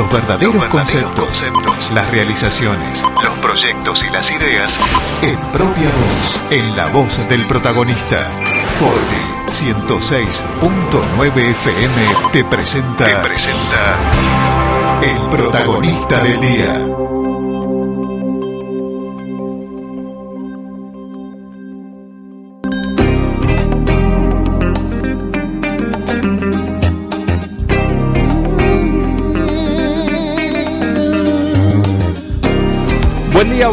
los verdaderos, conceptos, las realizaciones, los proyectos y las ideas en propia voz, en la voz del protagonista. Forti 106.9 FM te presenta, te presenta el protagonista del día.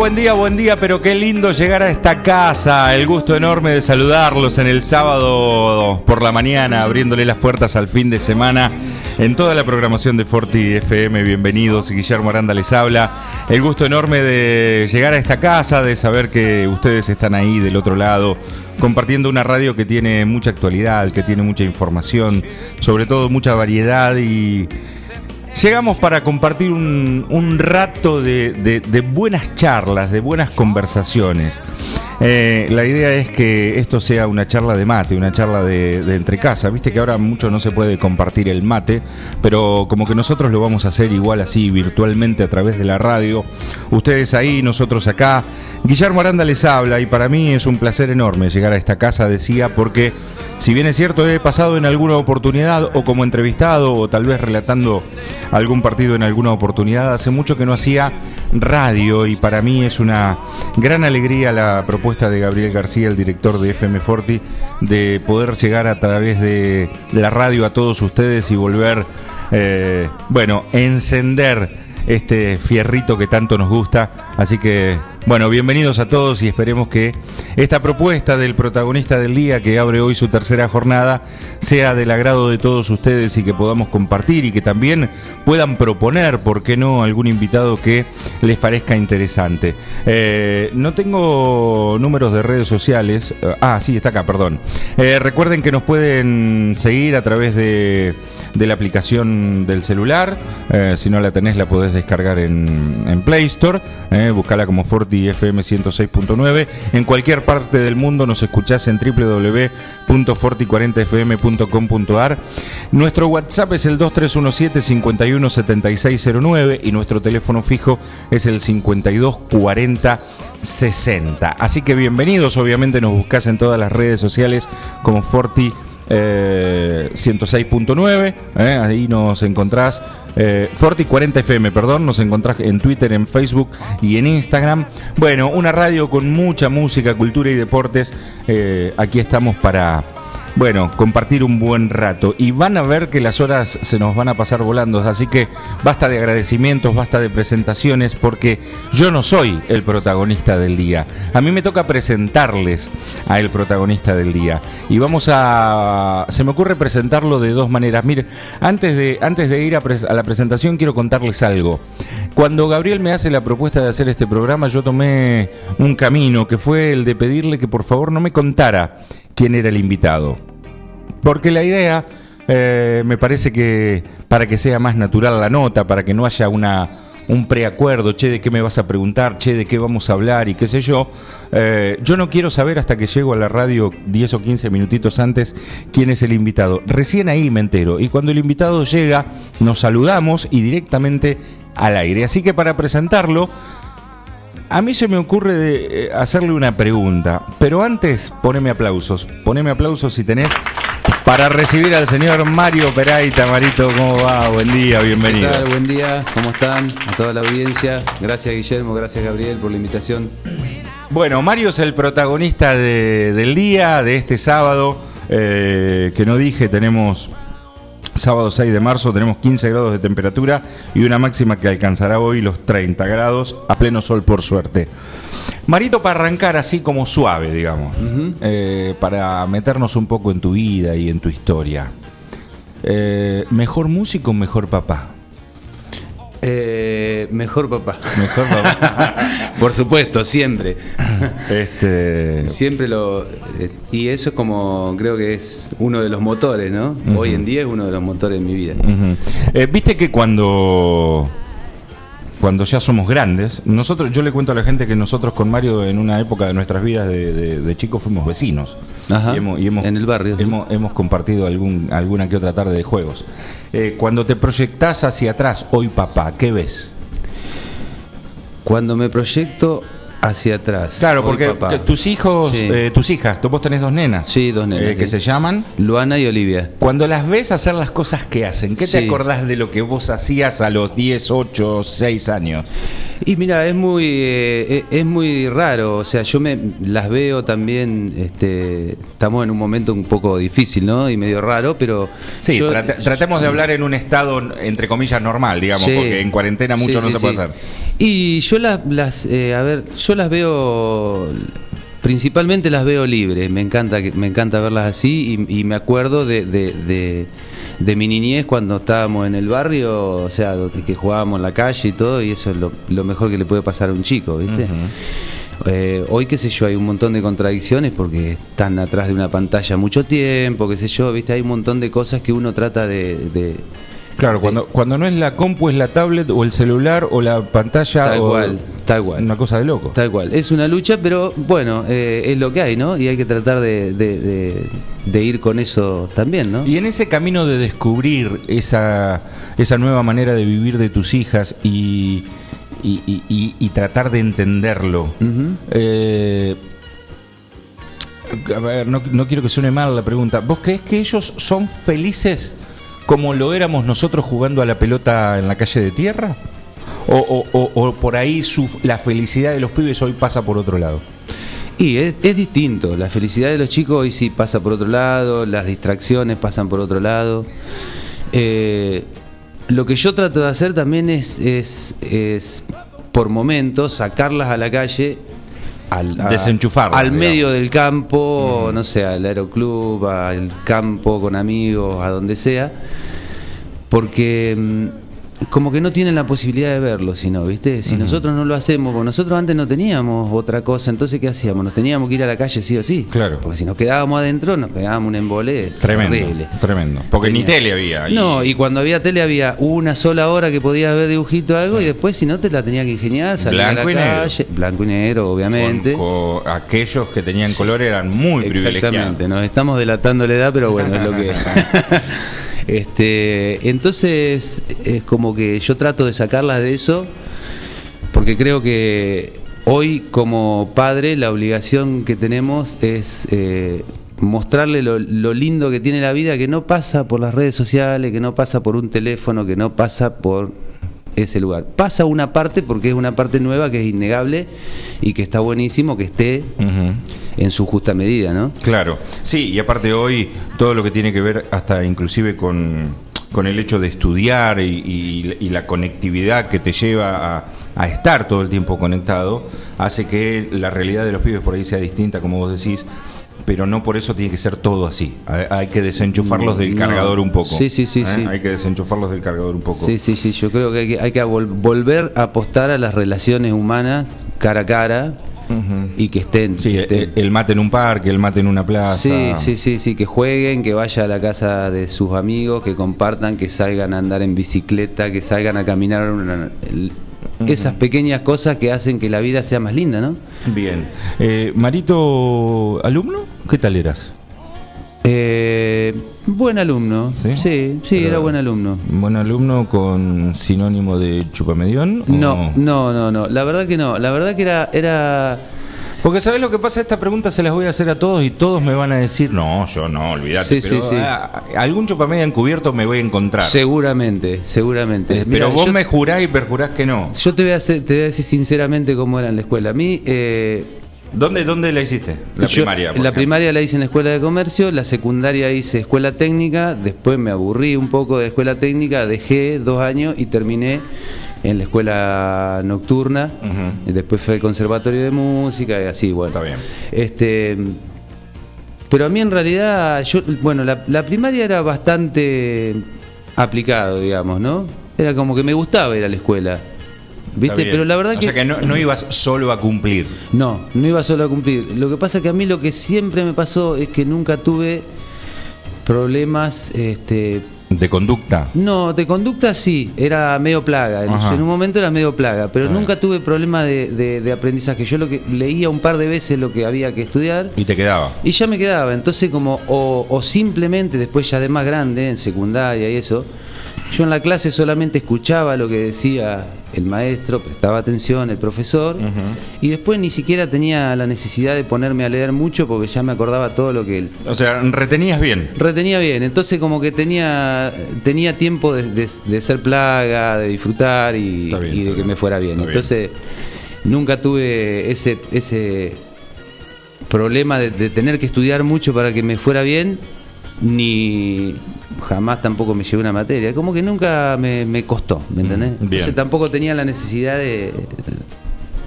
Buen día, buen día, pero qué lindo llegar a esta casa. El gusto enorme de saludarlos en el sábado por la mañana, abriéndole las puertas al fin de semana. En toda la programación de Forti FM, bienvenidos. Guillermo Aranda les habla. El gusto enorme de llegar a esta casa, de saber que ustedes están ahí del otro lado, compartiendo una radio que tiene mucha actualidad, que tiene mucha información, sobre todo mucha variedad y Llegamos para compartir un, rato de, buenas charlas, de buenas conversaciones. Eh, la idea es que esto sea una charla de mate, una charla de, de, entre casa. Viste que ahora mucho no se puede compartir el mate, pero como que nosotros lo vamos a hacer igual así, virtualmente a través de la radio. Ustedes ahí, nosotros acá. Guillermo Aranda les habla y para mí es un placer enorme llegar a esta casa, decía, porque si bien es cierto, he pasado en alguna oportunidad o como entrevistado o tal vez relatando algún partido en alguna oportunidad, hace mucho que no hacía radio y para mí es una gran alegría la propuesta de Gabriel García, el director de FM Forti, de poder llegar a través de la radio a todos ustedes y volver, eh, bueno, encender este fierrito que tanto nos gusta. Así que, bueno, bienvenidos a todos y esperemos que esta propuesta del protagonista del día que abre hoy su tercera jornada sea del agrado de todos ustedes y que podamos compartir y que también puedan proponer, ¿por qué no?, algún invitado que les parezca interesante. Eh, no tengo números de redes sociales. Ah, sí, está acá, perdón. Eh, recuerden que nos pueden seguir a través de de la aplicación del celular. Eh, si no la tenés, la podés descargar en, en Play Store. Eh, buscala como Forti FM 106.9. En cualquier parte del mundo nos escuchás en www.forti40fm.com.ar. Nuestro WhatsApp es el 2317-517609 y nuestro teléfono fijo es el 5240. 60. Así que bienvenidos, obviamente nos buscas en todas las redes sociales como Forti eh, 106.9, eh, ahí nos encontrás. Eh, Forti 40 FM, perdón, nos encontrás en Twitter, en Facebook y en Instagram. Bueno, una radio con mucha música, cultura y deportes. Eh, aquí estamos para, bueno, compartir un buen rato. Y van a ver que las horas se nos van a pasar volando. Así que basta de agradecimientos, basta de presentaciones, porque yo no soy el protagonista del día. A mí me toca presentarles a el protagonista del día. Y vamos a. Se me ocurre presentarlo de dos maneras. Mire, antes de, antes de ir a, a la presentación, quiero contarles algo. Cuando Gabriel me hace la propuesta de hacer este programa, yo tomé un camino que fue el de pedirle que por favor no me contara quién era el invitado. Porque la idea eh, me parece que para que sea más natural la nota, para que no haya una, un preacuerdo, che, de qué me vas a preguntar, che, de qué vamos a hablar y qué sé yo, eh, yo no quiero saber hasta que llego a la radio 10 o 15 minutitos antes quién es el invitado. Recién ahí me entero. Y cuando el invitado llega, nos saludamos y directamente al aire. Así que para presentarlo, a mí se me ocurre de eh, hacerle una pregunta, pero antes poneme aplausos, poneme aplausos si tenés para recibir al señor Mario Peraita. Marito, ¿cómo va? Buen día, bienvenido. ¿Qué tal? Buen día, ¿cómo están? A toda la audiencia. Gracias Guillermo, gracias Gabriel por la invitación. Bueno, Mario es el protagonista de, del día, de este sábado, eh, que no dije, tenemos sábado 6 de marzo, tenemos 15 grados de temperatura y una máxima que alcanzará hoy los 30 grados a pleno sol por suerte. Marito, para arrancar así como suave, digamos, uh -huh. eh, para meternos un poco en tu vida y en tu historia. Eh, ¿Mejor músico o mejor papá? Eh, mejor papá. Mejor papá. Por supuesto, siempre. Este... Siempre lo. Eh, y eso es como. Creo que es uno de los motores, ¿no? Uh -huh. Hoy en día es uno de los motores de mi vida. Uh -huh. Viste que cuando cuando ya somos grandes, nosotros, yo le cuento a la gente que nosotros con Mario en una época de nuestras vidas de, de- de chicos fuimos vecinos. Ajá, Y hemos, y hemos- en el barrio. Hemos, hemos compartido algún, alguna que otra tarde de juegos. Eh, cuando te proyectás hacia atrás, hoy papá, ¿qué ves? Cuando me proyecto hacia atrás. Claro, porque papá, tus hijos, Sí. eh, tus hijas, vos tenés dos nenas. Sí, dos nenas, eh, que se llaman. Luana y Olivia. Cuando las ves hacer las cosas que hacen, ¿qué te acordás de lo que vos hacías a los 10, 8, 6 años? Y mira, es muy eh, es muy raro, o sea, yo me las veo también este estamos en un momento un poco difícil, ¿no? Y medio raro, pero Sí, yo- trate- tratemos de hablar en un estado, entre comillas, normal, digamos, Sí. porque en cuarentena mucho Sí, no se puede hacer. Y yo las, las eh, a ver, yo las veo, principalmente las veo libres, me encanta, me encanta verlas así y, y me acuerdo de, de, de- de mi niñez cuando estábamos en el barrio, o sea, que jugábamos en la calle y todo, y eso es lo, lo mejor que le puede pasar a un chico, ¿viste? Eh, hoy, qué sé yo, hay un montón de contradicciones porque están atrás de una pantalla mucho tiempo, qué sé yo, ¿viste? Hay un montón de cosas que uno trata de- de, Claro, cuando, cuando no es la compu, es la tablet o el celular o la pantalla. Tal o cual, tal cual. Una cosa de loco. Tal cual. Es una lucha, pero bueno, eh, es lo que hay, ¿no? Y hay que tratar de, de- de- de ir con eso también, ¿no? Y en ese camino de descubrir esa, esa nueva manera de vivir de tus hijas y, y, y- y- y tratar de entenderlo, eh, a ver, no, no quiero que suene mal la pregunta. ¿Vos crees que ellos son felices como lo éramos nosotros jugando a la pelota en la calle de tierra? ¿O, o- o- o por ahí su, la felicidad de los pibes hoy pasa por otro lado? Y es, es distinto. La felicidad de los chicos hoy sí pasa por otro lado, las distracciones pasan por otro lado. Eh, lo que yo trato de hacer también es, es, es por momentos, sacarlas a la calle. Al, a- Desenchufarlas, Al digamos. medio del campo, no sé, al aeroclub, al campo con amigos, a donde sea. Porque mm, como que no tienen la posibilidad de verlo, sino, ¿viste? Si nosotros no lo hacemos, porque nosotros antes no teníamos otra cosa, entonces ¿qué hacíamos? Nos teníamos que ir a la calle sí o sí. Claro. Porque si nos quedábamos adentro, nos pegábamos un embole Tremendo. Tremendo. Porque ni tele había. y- No, y cuando había tele había una sola hora que podías ver dibujito o algo y después si no te la tenía que ingeniar, salir a la negro. calle, blanco y negro, obviamente. Con- con aquellos que tenían color eran muy privilegiados. Exactamente, nos estamos delatando la edad, pero bueno, es lo que Este, entonces es como que yo trato de sacarlas de eso porque creo que hoy como padre la obligación que tenemos es eh, mostrarle lo, lo lindo que tiene la vida, que no pasa por las redes sociales, que no pasa por un teléfono, que no pasa por ese lugar. Pasa una parte porque es una parte nueva que es innegable y que está buenísimo que esté en su justa medida, ¿no? Claro, sí, y aparte hoy todo lo que tiene que ver hasta inclusive con, con el hecho de estudiar y, y- y la conectividad que te lleva a, a estar todo el tiempo conectado, hace que la realidad de los pibes por ahí sea distinta, como vos decís, pero no por eso tiene que ser todo así. Hay, que desenchufarlos del No. cargador un poco. Sí, sí, sí, ¿eh? sí. Hay que desenchufarlos del cargador un poco. Sí, sí, sí, yo creo que hay que, hay que vol- volver a apostar a las relaciones humanas cara a cara y que estén. Sí, que el, estén. el mate en un parque, el mate en una plaza. Sí, sí, sí, sí, que jueguen, que vaya a la casa de sus amigos, que compartan, que salgan a andar en bicicleta, que salgan a caminar. una- el- Esas pequeñas cosas que hacen que la vida sea más linda, ¿no? Bien. Eh, Marito, ¿alumno? ¿Qué tal eras? Eh, buen alumno. ¿Sí? Sí, sí, Pero- era buen alumno. ¿Buen alumno con sinónimo de chupamedión? No, no, no, no. La verdad que no. La verdad que era, era Porque ¿sabes lo que pasa? Esta pregunta se las voy a hacer a todos y todos me van a decir, no, yo no, olvídate. Sí, pero, sí, sí. ah, algún chupamedia encubierto me voy a encontrar. seguramente, seguramente. pero Mira, vos yo- me jurás y perjurás que no. Yo te voy, a hacer- te voy a decir sinceramente cómo era en la escuela. A mí, eh, ¿Dónde, ¿Dónde la hiciste? La yo- primaria. La primaria la hice en la escuela de comercio, la secundaria hice escuela técnica, después me aburrí un poco de escuela técnica, dejé dos años y terminé en la escuela nocturna. Y después fue el conservatorio de música y así, bueno. Está bien. Este, pero a mí en realidad, yo, bueno, la, la primaria era bastante aplicado, digamos, ¿no? Era como que me gustaba ir a la escuela. ¿Viste? Pero la verdad o que, sea que no, no ibas solo a cumplir. no, no iba solo a cumplir. Lo que pasa que a mí lo que siempre me pasó es que nunca tuve problemas este, ¿De conducta? No, de conducta sí, era medio plaga. En, Ajá. en un momento era medio plaga, pero nunca tuve problema de, de- de aprendizaje. Yo lo que leía un par de veces lo que había que estudiar Y te quedaba. y ya me quedaba. Entonces, como, o, o simplemente después ya de más grande, en secundaria y eso, yo en la clase solamente escuchaba lo que decía el maestro, prestaba atención, el profesor, y después ni siquiera tenía la necesidad de ponerme a leer mucho porque ya me acordaba todo lo que él, O sea, retenías bien. retenía bien. Entonces como que tenía, tenía tiempo de, de- de ser plaga, de disfrutar y, Está bien, y de que bien. me fuera bien. Está bien. Entonces nunca tuve ese, ese problema de, de tener que estudiar mucho para que me fuera bien, ni jamás tampoco me llevé una materia. Como que nunca me, me costó, ¿me entendés? bien. Entonces tampoco tenía la necesidad de,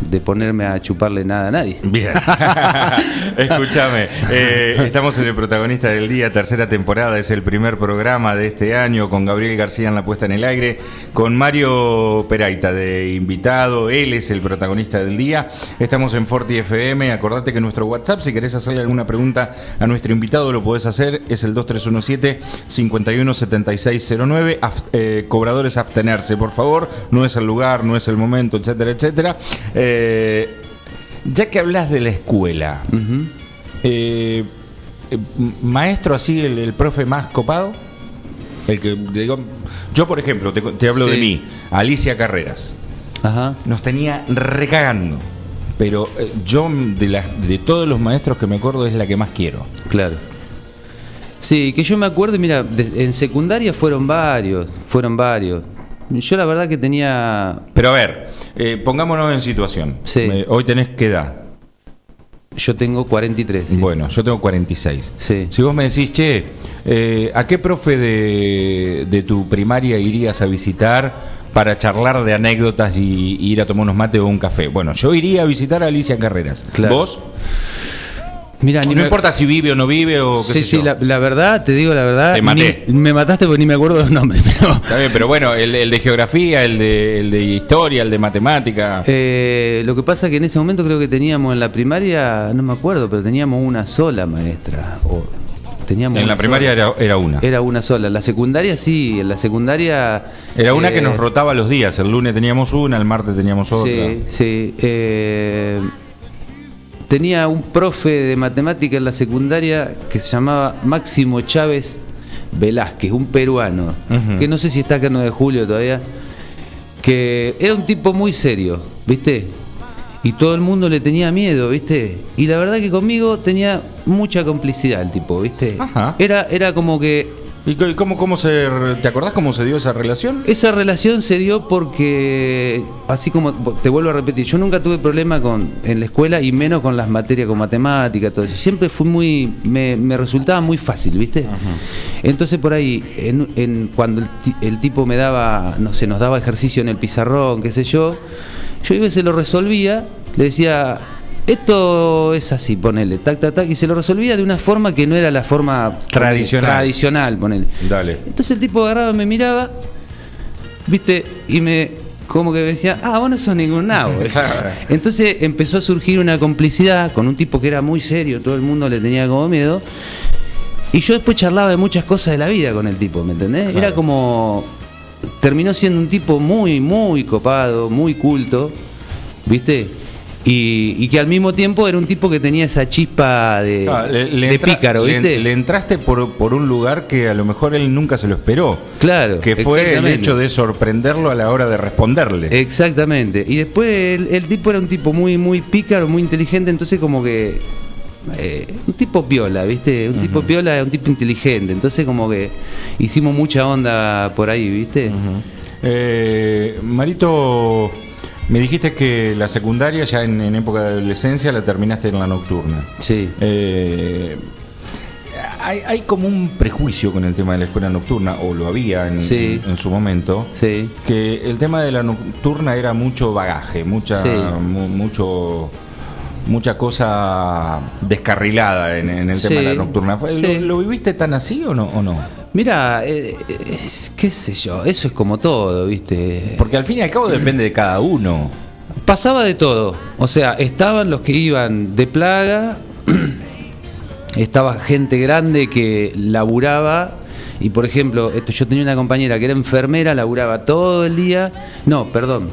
de ponerme a chuparle nada a nadie. Bien. Escúchame, eh, estamos en el protagonista del día, tercera temporada, es el primer programa de este año con Gabriel García en la puesta en el aire, con Mario Peraita de invitado, él es el protagonista del día. Estamos en Forti FM, acordate que nuestro WhatsApp, si querés hacerle alguna pregunta a nuestro invitado, lo podés hacer, es el 2317-517609. Af- eh, cobradores abstenerse, por favor, no es el lugar, no es el momento, etcétera, etcétera. Eh, ya que hablas de la escuela, eh, eh, maestro así, el, el profe más copado, el que digo, yo por ejemplo, te, te hablo de mí, Alicia Carreras, Ajá. nos tenía recagando, pero eh, yo de, las de todos los maestros que me acuerdo es la que más quiero. Claro. Sí, que yo me acuerdo, mira, en secundaria fueron varios, fueron varios. Yo la verdad que tenía, Pero a ver, eh, pongámonos en situación. Sí. Eh, hoy tenés qué edad. yo tengo 43. sí. Bueno, yo tengo 46. Sí. Si vos me decís, che, eh, ¿a qué profe de, de tu primaria irías a visitar para charlar de anécdotas y, y ir a tomar unos mates o un café? Bueno, yo iría a visitar a Alicia Carreras. Claro. ¿Vos? Mira, No me- importa si vive o no vive o qué Sí, sé sí, yo. la, la verdad, te digo la verdad. Te maté. ni- me mataste porque ni me acuerdo los nombres. Pero, Está bien, pero bueno, el, el de geografía, el de, el de historia, el de matemática. eh, lo que pasa es que en ese momento creo que teníamos en la primaria, no me acuerdo, pero teníamos una sola maestra. O teníamos en la primaria era una. Era una sola. En la secundaria sí, en la secundaria. Era una que eh, nos rotaba los días. El lunes teníamos una, el martes teníamos otra. Sí, sí. eh, tenía un profe de matemática en la secundaria que se llamaba Máximo Chávez Velázquez, un peruano, que no sé si está acá en 9 de julio todavía, que era un tipo muy serio, ¿viste? Y todo el mundo le tenía miedo, ¿viste? Y la verdad que conmigo tenía mucha complicidad el tipo, ¿viste? Ajá. Era, era como que ¿Y cómo, cómo se, te acordás cómo se dio esa relación? Esa relación se dio porque, así como te vuelvo a repetir, yo nunca tuve problema con, en la escuela y menos con las materias, con matemática, todo eso. Siempre fui muy, me, me resultaba muy fácil, ¿viste? Entonces por ahí, en, en- cuando el, el tipo me daba, no sé, nos daba ejercicio en el pizarrón, qué sé yo, yo iba y se lo resolvía, le decía, esto es así, ponele, tac, tac, tac, y se lo resolvía de una forma que no era la forma Tradicional. tradicional ponele. Dale. Entonces el tipo agarraba, me miraba, viste, y me como que me decía, ah, vos no sos ningún nabo. Entonces empezó a surgir una complicidad con un tipo que era muy serio, todo el mundo le tenía como miedo. Y yo después charlaba de muchas cosas de la vida con el tipo, ¿me entendés? Era como. Terminó siendo un tipo muy, muy copado, muy culto, ¿viste? Y, y que al mismo tiempo era un tipo que tenía esa chispa de, le, le de entra- pícaro, ¿viste? Le, entraste por, por un lugar que a lo mejor él nunca se lo esperó. Claro, Que fue el hecho de sorprenderlo a la hora de responderle. Exactamente. Y después el, el tipo era un tipo muy, muy pícaro, muy inteligente, entonces como que. eh, un tipo piola, ¿viste? Un tipo piola, un tipo inteligente. Entonces como que hicimos mucha onda por ahí, ¿viste? Eh, Marito, me dijiste que la secundaria, ya en, en época de adolescencia, la terminaste en la nocturna. Sí. Eh, hay, hay como un prejuicio con el tema de la escuela nocturna, o lo había en, Sí. en su momento, Sí. que el tema de la nocturna era mucho bagaje, mucha, Sí. mu- mucho mucha cosa descarrilada en, en el tema Sí. de la nocturna. ¿Fue- Sí. ¿Lo, lo viviste tan así o no? O no? Mira, eh, es- qué sé yo, eso es como todo, ¿viste? Porque al fin y al cabo depende de cada uno. Pasaba de todo. O sea, estaban los que iban de plaga, estaba gente grande que laburaba Y por ejemplo, esto, yo tenía una compañera que era enfermera, laburaba todo el día. No, perdón.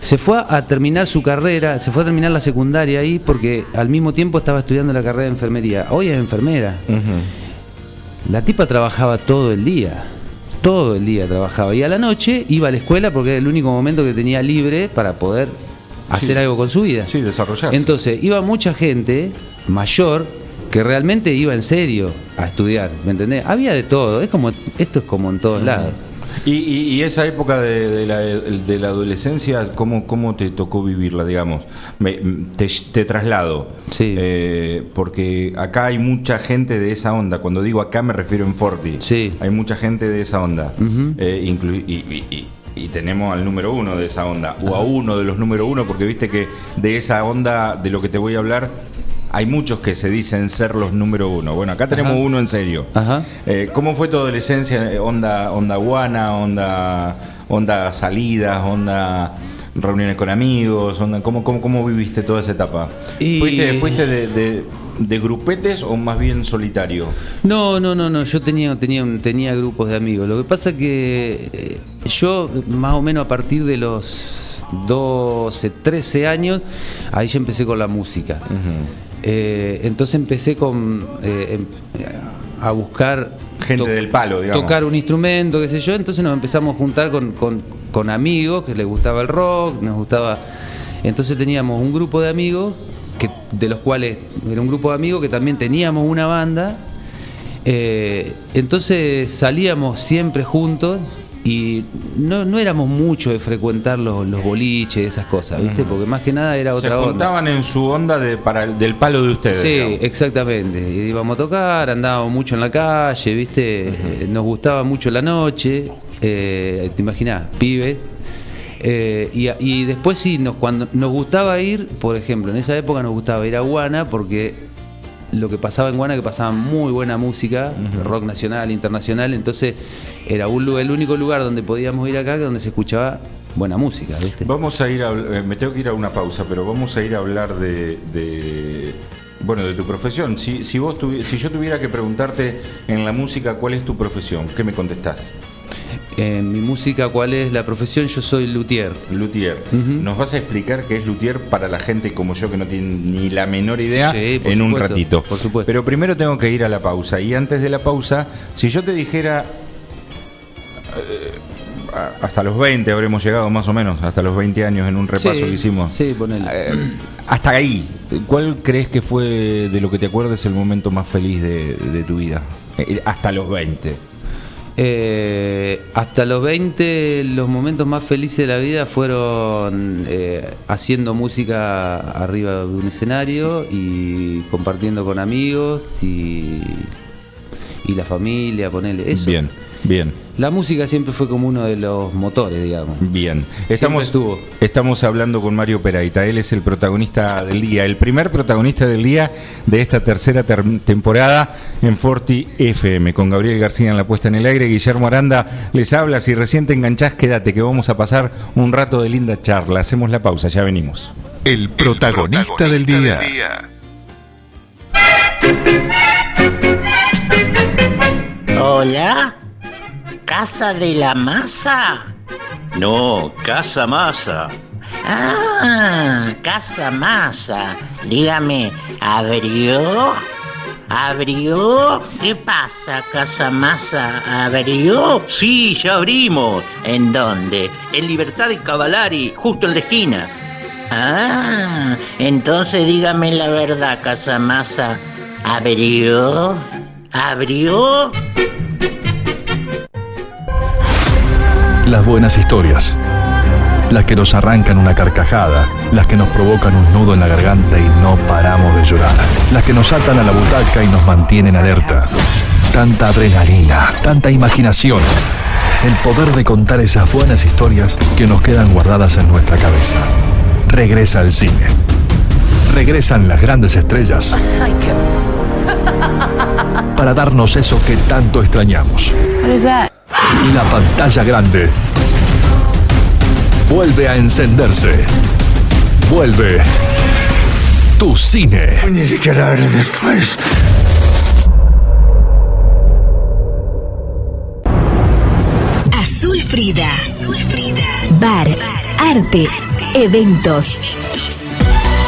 Se fue a terminar su carrera, se fue a terminar la secundaria ahí porque al mismo tiempo estaba estudiando la carrera de enfermería. Hoy es enfermera. La tipa trabajaba todo el día. Todo el día trabajaba. Y a la noche iba a la escuela porque era el único momento que tenía libre para poder hacer algo con su vida. Sí, desarrollarse. Entonces, iba mucha gente mayor que realmente iba en serio a estudiar, ¿me entendés? Había de todo, es como esto es como en todos lados. Y, y- y esa época de, de la, de la adolescencia, ¿cómo, ¿cómo te tocó vivirla, digamos? Me- te, te traslado. Sí. Eh, porque acá hay mucha gente de esa onda. Cuando digo acá me refiero en Forti. Sí. Hay mucha gente de esa onda. Eh, y- y tenemos al número uno de esa onda. O a uno de los número uno, porque viste que de esa onda de lo que te voy a hablar... Hay muchos que se dicen ser los número uno. Bueno, acá tenemos Ajá. uno en serio. Ajá. Eh, ¿Cómo fue tu adolescencia? Eh, ¿Onda, onda guana? ¿Onda, onda salidas? ¿Onda reuniones con amigos? Onda, ¿cómo, cómo, ¿Cómo viviste toda esa etapa? Y- ¿Fuiste, fuiste de, de- de grupetes o más bien solitario? No, no, no, no. Yo tenía, tenía, tenía grupos de amigos. Lo que pasa que eh, yo, más o menos a partir de los 12, 13 años, ahí ya empecé con la música. Eh, entonces empecé con eh, em- a buscar Gente del palo, digamos. tocar un instrumento, qué sé yo. Entonces nos empezamos a juntar con, con- con amigos que les gustaba el rock, nos gustaba. Entonces teníamos un grupo de amigos que, de los cuales era un grupo de amigos que también teníamos una banda. Eh, entonces salíamos siempre juntos y no, no éramos mucho de frecuentar los, los boliches, esas cosas, ¿viste? Porque más que nada era Se otra onda. juntaban en su onda de, para, el- del palo de ustedes. Sí, digamos. exactamente. Íbamos a tocar, andábamos mucho en la calle, ¿viste? Eh, nos gustaba mucho la noche, eh, te imaginás, pibe. Eh, y, y después sí, nos, cuando nos gustaba ir, por ejemplo, en esa época nos gustaba ir a Guana porque lo que pasaba en Guana que pasaba muy buena música, rock nacional, internacional, entonces era un, el único lugar donde podíamos ir acá donde se escuchaba buena música, ¿viste? Vamos a ir a, eh, me tengo que ir a una pausa, pero vamos a ir a hablar de, de- bueno, de tu profesión. Si, si vos tuvi- si yo tuviera que preguntarte en la música cuál es tu profesión, ¿qué me contestás? En mi música, ¿cuál es la profesión? Yo soy luthier. Luthier. ¿Nos vas a explicar qué es luthier para la gente como yo que no tiene ni la menor idea Sí, en un supuesto, ratito? por supuesto. Pero primero tengo que ir a la pausa. Y antes de la pausa, si yo te dijera. eh, hasta los 20 habremos llegado más o menos, hasta los 20 años en un repaso Sí, que hicimos. sí, ponele. Eh, hasta ahí, ¿cuál crees que fue de lo que te acuerdas el momento más feliz de, de tu vida? Eh, hasta los 20. Eh, hasta los 20, los momentos más felices de la vida fueron eh, haciendo música arriba de un escenario y compartiendo con amigos y, y la familia, ponerle eso. Bien, bien. La música siempre fue como uno de los motores, digamos. Bien, estamos, estuvo. estamos hablando con Mario Peraita, él es el protagonista del día, el primer protagonista del día de esta tercera ter- temporada en Forti FM, con Gabriel García en la puesta en el aire, Guillermo Aranda les habla, si recién te enganchás, quédate que vamos a pasar un rato de linda charla, hacemos la pausa, ya venimos. El protagonista del día. Hola, Casa de la Masa. No, Casa Masa. Ah, Casa Masa. Dígame, ¿abrió? ¿Abrió? ¿Qué pasa, Casa Masa? ¿Abrió? Sí, ya abrimos. ¿En dónde? En Libertad de Cavalari, justo en la esquina. Ah, entonces dígame la verdad, Casa Masa. ¿Abrió? ¿Abrió? Las buenas historias. Las que nos arrancan una carcajada. Las que nos provocan un nudo en la garganta y no paramos de llorar. Las que nos atan a la butaca y nos mantienen alerta. Tanta adrenalina, tanta imaginación. El poder de contar esas buenas historias que nos quedan guardadas en nuestra cabeza. Regresa al cine. Regresan las grandes estrellas para darnos eso que tanto extrañamos. What is that? Y la pantalla grande vuelve a encenderse. Vuelve tu cine. Frida. Bar, arte, eventos.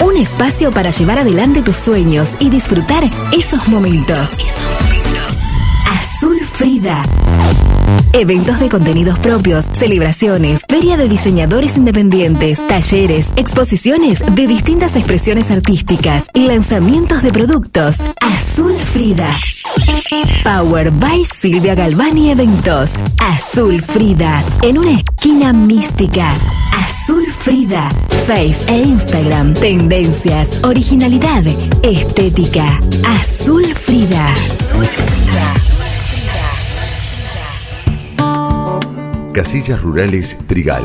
Un espacio para llevar adelante tus sueños y disfrutar esos momentos. Azul Frida. Eventos de contenidos propios, celebraciones, feria de diseñadores independientes, talleres, exposiciones de distintas expresiones artísticas y lanzamientos de productos. Azul Frida. Power by Silvia Galvani Eventos. Azul Frida. En una esquina mística. Azul Frida. Face e Instagram. Tendencias, originalidad, estética. Azul Frida. Azul Frida. Casillas Rurales Trigal,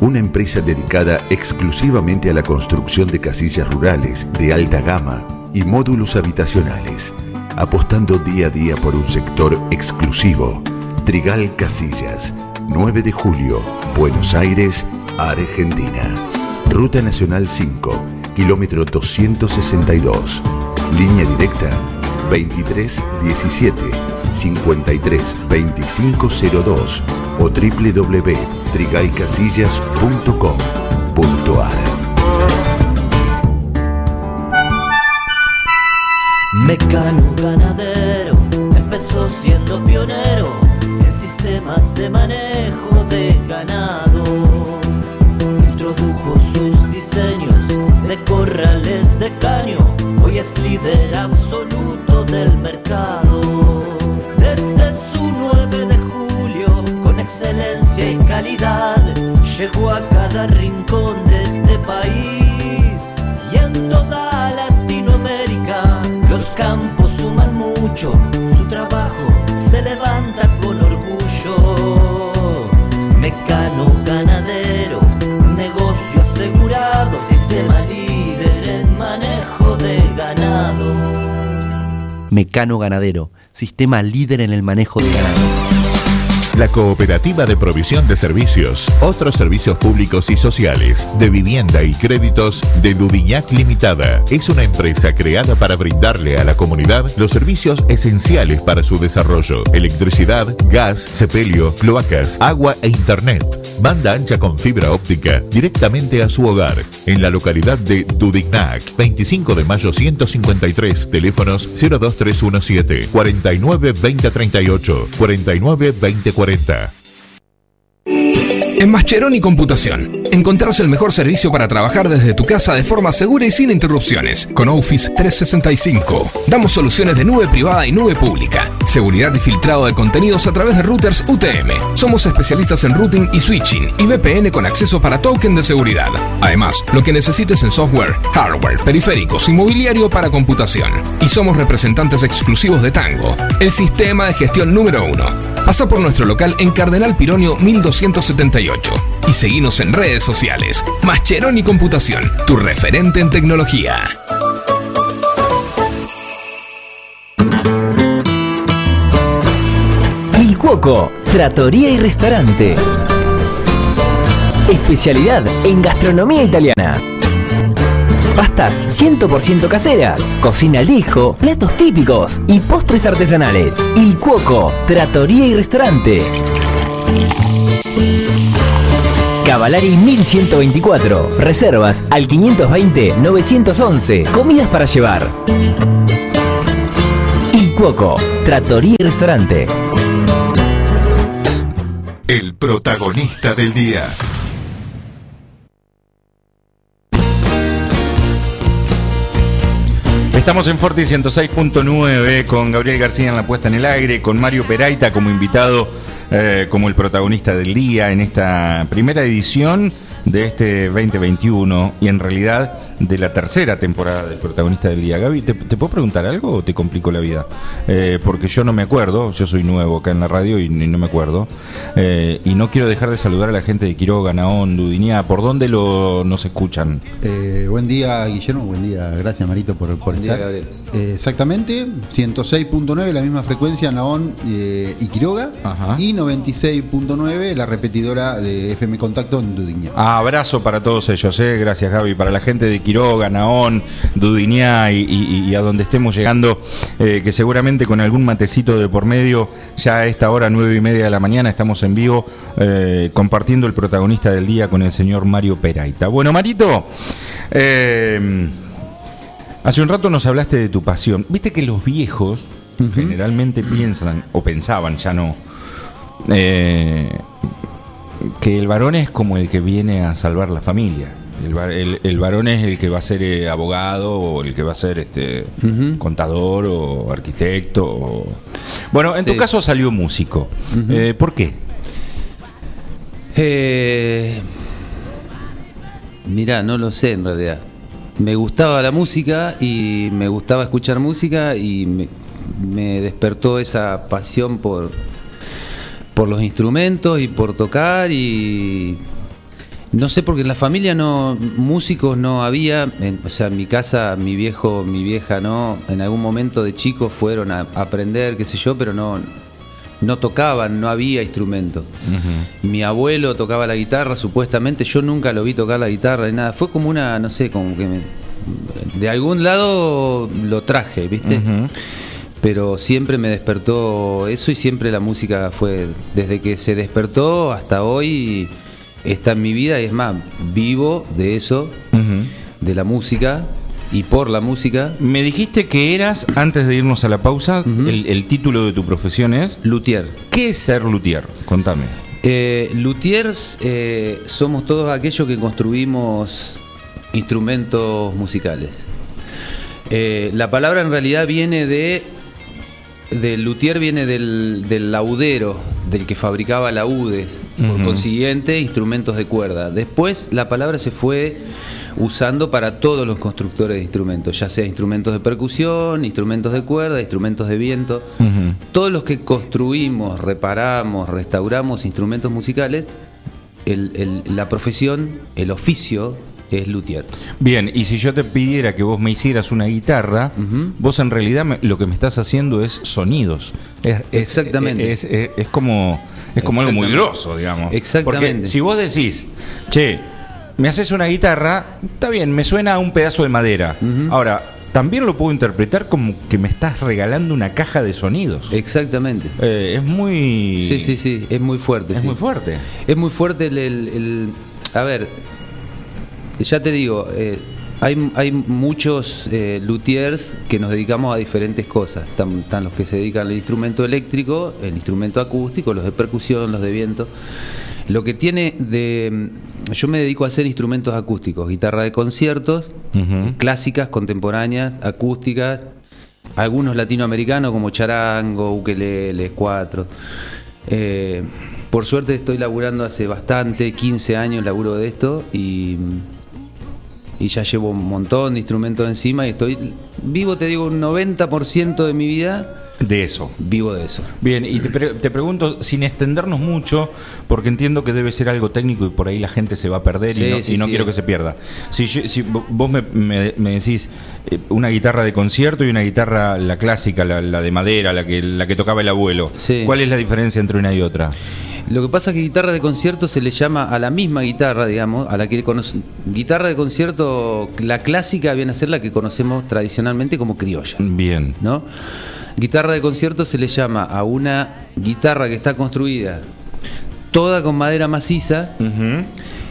una empresa dedicada exclusivamente a la construcción de casillas rurales de alta gama y módulos habitacionales, apostando día a día por un sector exclusivo. Trigal Casillas, 9 de julio, Buenos Aires, Argentina. Ruta Nacional 5, kilómetro 262. Línea directa 2317 532502 o www.trigaycasillas.com.ar Mecano ganadero empezó siendo pionero en sistemas de manejo de ganado. Introdujo sus diseños de corrales de caño, hoy es líder absoluto del mercado. Calidad, llegó a cada rincón de este país y en toda Latinoamérica. Los campos suman mucho, su trabajo se levanta con orgullo. Mecano ganadero, negocio asegurado, sistema líder en manejo de ganado. Mecano Ganadero, sistema líder en el manejo de ganado. La Cooperativa de Provisión de Servicios, otros servicios públicos y sociales, de vivienda y créditos de Dudignac Limitada. Es una empresa creada para brindarle a la comunidad los servicios esenciales para su desarrollo. Electricidad, gas, sepelio, cloacas, agua e internet. Banda ancha con fibra óptica directamente a su hogar. En la localidad de Dudignac, 25 de mayo 153, teléfonos 02317 49 2038 49 2040. En Mascheroni Computación, encontrás el mejor servicio para trabajar desde tu casa de forma segura y sin interrupciones. Con Office 365, damos soluciones de nube privada y nube pública, seguridad y filtrado de contenidos a través de routers UTM. Somos especialistas en routing y switching y VPN con acceso para token de seguridad. Además, lo que necesites en software, hardware, periféricos y mobiliario para computación. Y somos representantes exclusivos de Tango, el sistema de gestión número uno. Pasa por nuestro local en Cardenal Pironio 1278 y seguinos en redes sociales. Mascheroni Computación, tu referente en tecnología. Il Cuoco, Trattoria y Restaurante. Especialidad en gastronomía italiana. Pastas 100% caseras, cocina al platos típicos y postres artesanales. Il Cuoco, Trattoria y Restaurante. Cavalari 1124. Reservas al 520-911. Comidas para llevar. Il Cuoco, Trattoria y Restaurante. El protagonista del día. Estamos en Forti 106.9 con Gabriel García en la puesta en el aire, con Mario Peraita como invitado, eh, como el protagonista del día en esta primera edición de este 2021 y en realidad de la tercera temporada del protagonista del día. Gaby, ¿te, te puedo preguntar algo o te complico la vida? Eh, porque yo no me acuerdo, yo soy nuevo acá en la radio y, no me acuerdo. Eh, y no quiero dejar de saludar a la gente de Quiroga, Naón, Dudiñá. ¿Por dónde lo, nos escuchan? Eh, buen día, Guillermo. Buen día. Gracias, Marito, por, por Buen día, estar. Eh, exactamente, 106.9 la misma frecuencia Naón eh, y Quiroga y 96.9 la repetidora de FM Contacto en Dudiña. Abrazo para todos ellos, eh. gracias Gaby, para la gente de Quiroga, Naón, Dudiñá y, y- y a donde estemos llegando, eh, que seguramente con algún matecito de por medio, ya a esta hora, nueve y media de la mañana, estamos en vivo eh, compartiendo el protagonista del día con el señor Mario Peraita. Bueno, Marito, eh, hace un rato nos hablaste de tu pasión. Viste que los viejos generalmente piensan, o pensaban, ya no, eh, que el varón es como el que viene a salvar la familia. El, el- el varón es el que va a ser eh, abogado o el que va a ser este contador o arquitecto. o- Bueno, en tu caso salió músico. Eh, ¿Por qué? Eh, mirá, no lo sé en realidad. Me gustaba la música y me gustaba escuchar música y me, me despertó esa pasión por, por los instrumentos y por tocar y no sé porque en la familia no músicos no había, en- o sea, en mi casa mi viejo, mi vieja no, en algún momento de chicos fueron a, a aprender, qué sé yo, pero no no tocaban, no había instrumento. Mi abuelo tocaba la guitarra, supuestamente, yo nunca lo vi tocar la guitarra ni nada. Fue como una, no sé, como que me- de algún lado lo traje, ¿viste? Pero siempre me despertó eso y siempre la música fue, desde que se despertó hasta hoy, está en mi vida y es más, vivo de eso, de la música y por la música. Me dijiste que eras, antes de irnos a la pausa, el, el título de tu profesión es... Luthier. ¿Qué es ser luthier? Contame. Eh, luthiers eh, somos todos aquellos que construimos instrumentos musicales. Eh, la palabra en realidad viene de. Del luthier viene del, del laudero, del que fabricaba laudes, por Ujú. consiguiente, instrumentos de cuerda. Después la palabra se fue usando para todos los constructores de instrumentos, ya sea instrumentos de percusión, instrumentos de cuerda, instrumentos de viento. Todos los que construimos, reparamos, restauramos instrumentos musicales, el- el- la profesión, el oficio es luthier. Bien, y si yo te pidiera que vos me hicieras una guitarra, vos en realidad me- lo que me estás haciendo es sonidos. Es- Exactamente. Es, es- es como, es como algo muy grosso, digamos. Exactamente. Porque si vos decís, che, me haces una guitarra, está bien, me suena a un pedazo de madera. Ahora, también lo puedo interpretar como que me estás regalando una caja de sonidos. Exactamente. Eh, es muy... Sí, sí, sí, es muy fuerte. Es sí. muy fuerte. Es muy fuerte el... el- el- a ver, ya te digo, eh, hay, hay muchos eh, luthiers que nos dedicamos a diferentes cosas. Están, están los que se dedican al instrumento eléctrico, el instrumento acústico, los de percusión, los de viento. Lo que tiene de... Yo me dedico a hacer instrumentos acústicos, guitarra de conciertos, clásicas, contemporáneas, acústicas, algunos latinoamericanos como charango, ukelele, cuatro. Eh, por suerte estoy laburando hace bastante, 15 años laburo de esto y, y ya llevo un montón de instrumentos encima y estoy vivo, te digo, un 90% de mi vida De eso. vivo de eso. Bien, y te, pre- te pregunto, sin extendernos mucho, porque entiendo que debe ser algo técnico y por ahí la gente se va a perder y no, sí, y no sí. quiero que se pierda. Si, yo- si vo- vos me, me- me decís eh, una guitarra de concierto y una guitarra, la clásica, la, la de madera, la que, la que tocaba el abuelo, Sí. ¿cuál es la diferencia entre una y otra? Lo que pasa es que guitarra de concierto se le llama a la misma guitarra, digamos, a la que conoce. Guitarra de concierto, la clásica viene a ser la que conocemos tradicionalmente como criolla. Bien. ¿no? Guitarra de concierto se le llama a una guitarra que está construida toda con madera maciza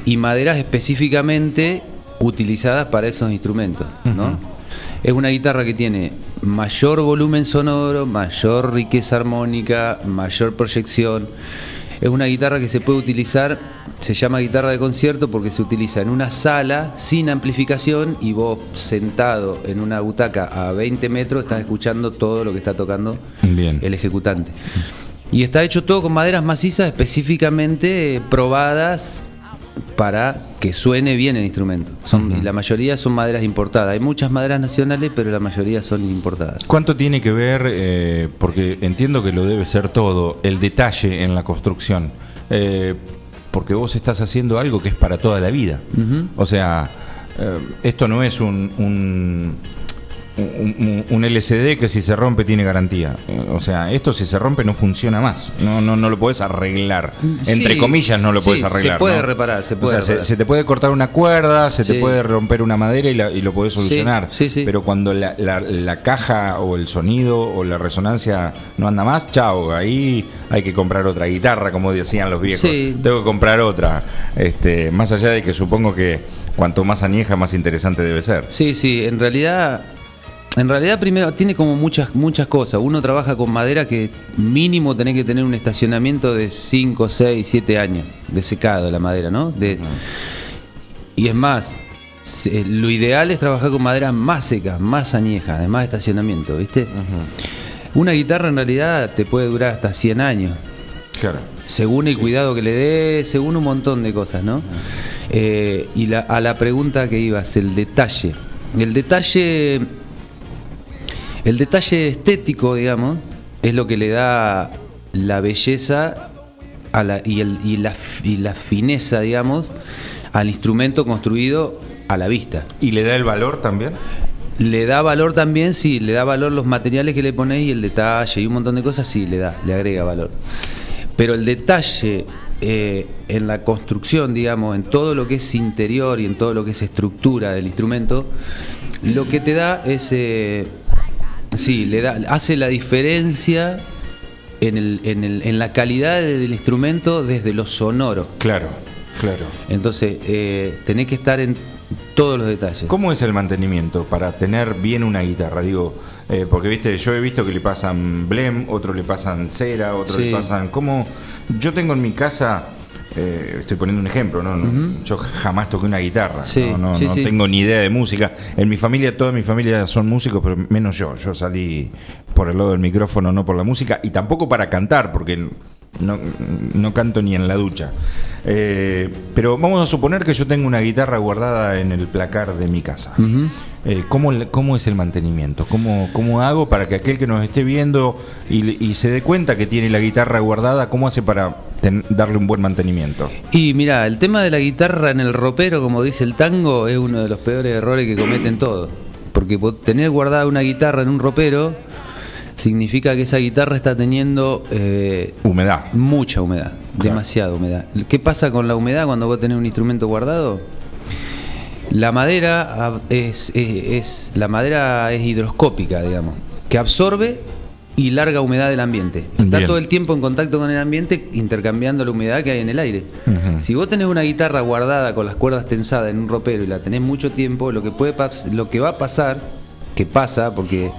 y maderas específicamente utilizadas para esos instrumentos, ¿no? Es una guitarra que tiene mayor volumen sonoro, mayor riqueza armónica, mayor proyección. Es una guitarra que se puede utilizar, se llama guitarra de concierto porque se utiliza en una sala sin amplificación y vos sentado en una butaca a 20 metros estás escuchando todo lo que está tocando Bien. el ejecutante. Y está hecho todo con maderas macizas específicamente probadas para que suene bien el instrumento. Son, La mayoría son maderas importadas. Hay muchas maderas nacionales, pero la mayoría son importadas. ¿Cuánto tiene que ver, eh, porque entiendo que lo debe ser todo, el detalle en la construcción? Eh, porque vos estás haciendo algo que es para toda la vida. O sea, eh, esto no es un, un- un, un LCD que si se rompe tiene garantía. O sea, esto si se rompe no funciona más. No, no, no lo puedes arreglar. Entre Sí, comillas no lo sí, puedes se arreglar. puede ¿no? reparar, se O puede sea, se- reparar. Se, te puede cortar una cuerda, se te puede romper una madera y, la- y lo podés solucionar. Sí, sí, sí. Pero cuando la, la- la caja o el sonido o la resonancia no anda más, chao, ahí hay que comprar otra guitarra, como decían los viejos. Sí. Tengo que comprar otra. Este, más allá de que supongo que cuanto más añeja, más interesante debe ser. Sí, sí, en realidad, en realidad primero tiene como muchas, muchas cosas. Uno trabaja con madera que mínimo tenés que tener un estacionamiento de 5, 6, 7 años de secado la madera, ¿no? De, y es más, se- lo ideal es trabajar con madera más seca, más añeja, de más estacionamiento, ¿viste? Una guitarra en realidad te puede durar hasta 100 años. Claro. Según el cuidado que le dé, según un montón de cosas, ¿no? Eh, y la- a la pregunta que ibas, el detalle. El detalle. El detalle estético, digamos, es lo que le da la belleza a la, y, el- y la, f- y la fineza, digamos, al instrumento construido a la vista. ¿Y le da el valor también? Le da valor también, sí, le da valor los materiales que le ponéis y el detalle y un montón de cosas, sí, le da, le agrega valor. Pero el detalle eh, en la construcción, digamos, en todo lo que es interior y en todo lo que es estructura del instrumento, lo que te da es, eh, sí, le da, hace la diferencia en, el, en, el- en la calidad del instrumento desde lo sonoro. Claro, claro. Entonces, eh, tenés que estar en todos los detalles. ¿Cómo es el mantenimiento para tener bien una guitarra? Digo, eh, porque viste, yo he visto que le pasan blem, otros le pasan cera, otros Sí. le pasan. ¿Cómo? Yo tengo en mi casa, eh, estoy poniendo un ejemplo, ¿no? No, Yo jamás toqué una guitarra, Sí, no, no, sí, no sí. tengo ni idea de música. En mi familia, toda mi familia son músicos, pero menos yo. Yo salí por el lado del micrófono, no por la música, y tampoco para cantar, porque no, no canto ni en la ducha. Eh, pero vamos a suponer que yo tengo una guitarra guardada en el placar de mi casa. Eh, ¿cómo, ¿Cómo es el mantenimiento? ¿Cómo, ¿Cómo hago para que aquel que nos esté viendo y, se dé cuenta que tiene la guitarra guardada, cómo hace para ten- darle un buen mantenimiento? Y mira, el tema de la guitarra en el ropero, como dice el tango, es uno de los peores errores que cometen todos. Porque tener guardada una guitarra en un ropero significa que esa guitarra está teniendo eh, humedad. Mucha humedad, demasiada humedad. ¿Qué pasa con la humedad cuando vos tenés un instrumento guardado? La madera es, es- es- la madera es hidroscópica, digamos, que absorbe y larga humedad del ambiente. Está Bien. todo el tiempo en contacto con el ambiente intercambiando la humedad que hay en el aire. Si vos tenés una guitarra guardada con las cuerdas tensadas en un ropero y la tenés mucho tiempo, lo que puede lo que va a pasar, que pasa, porque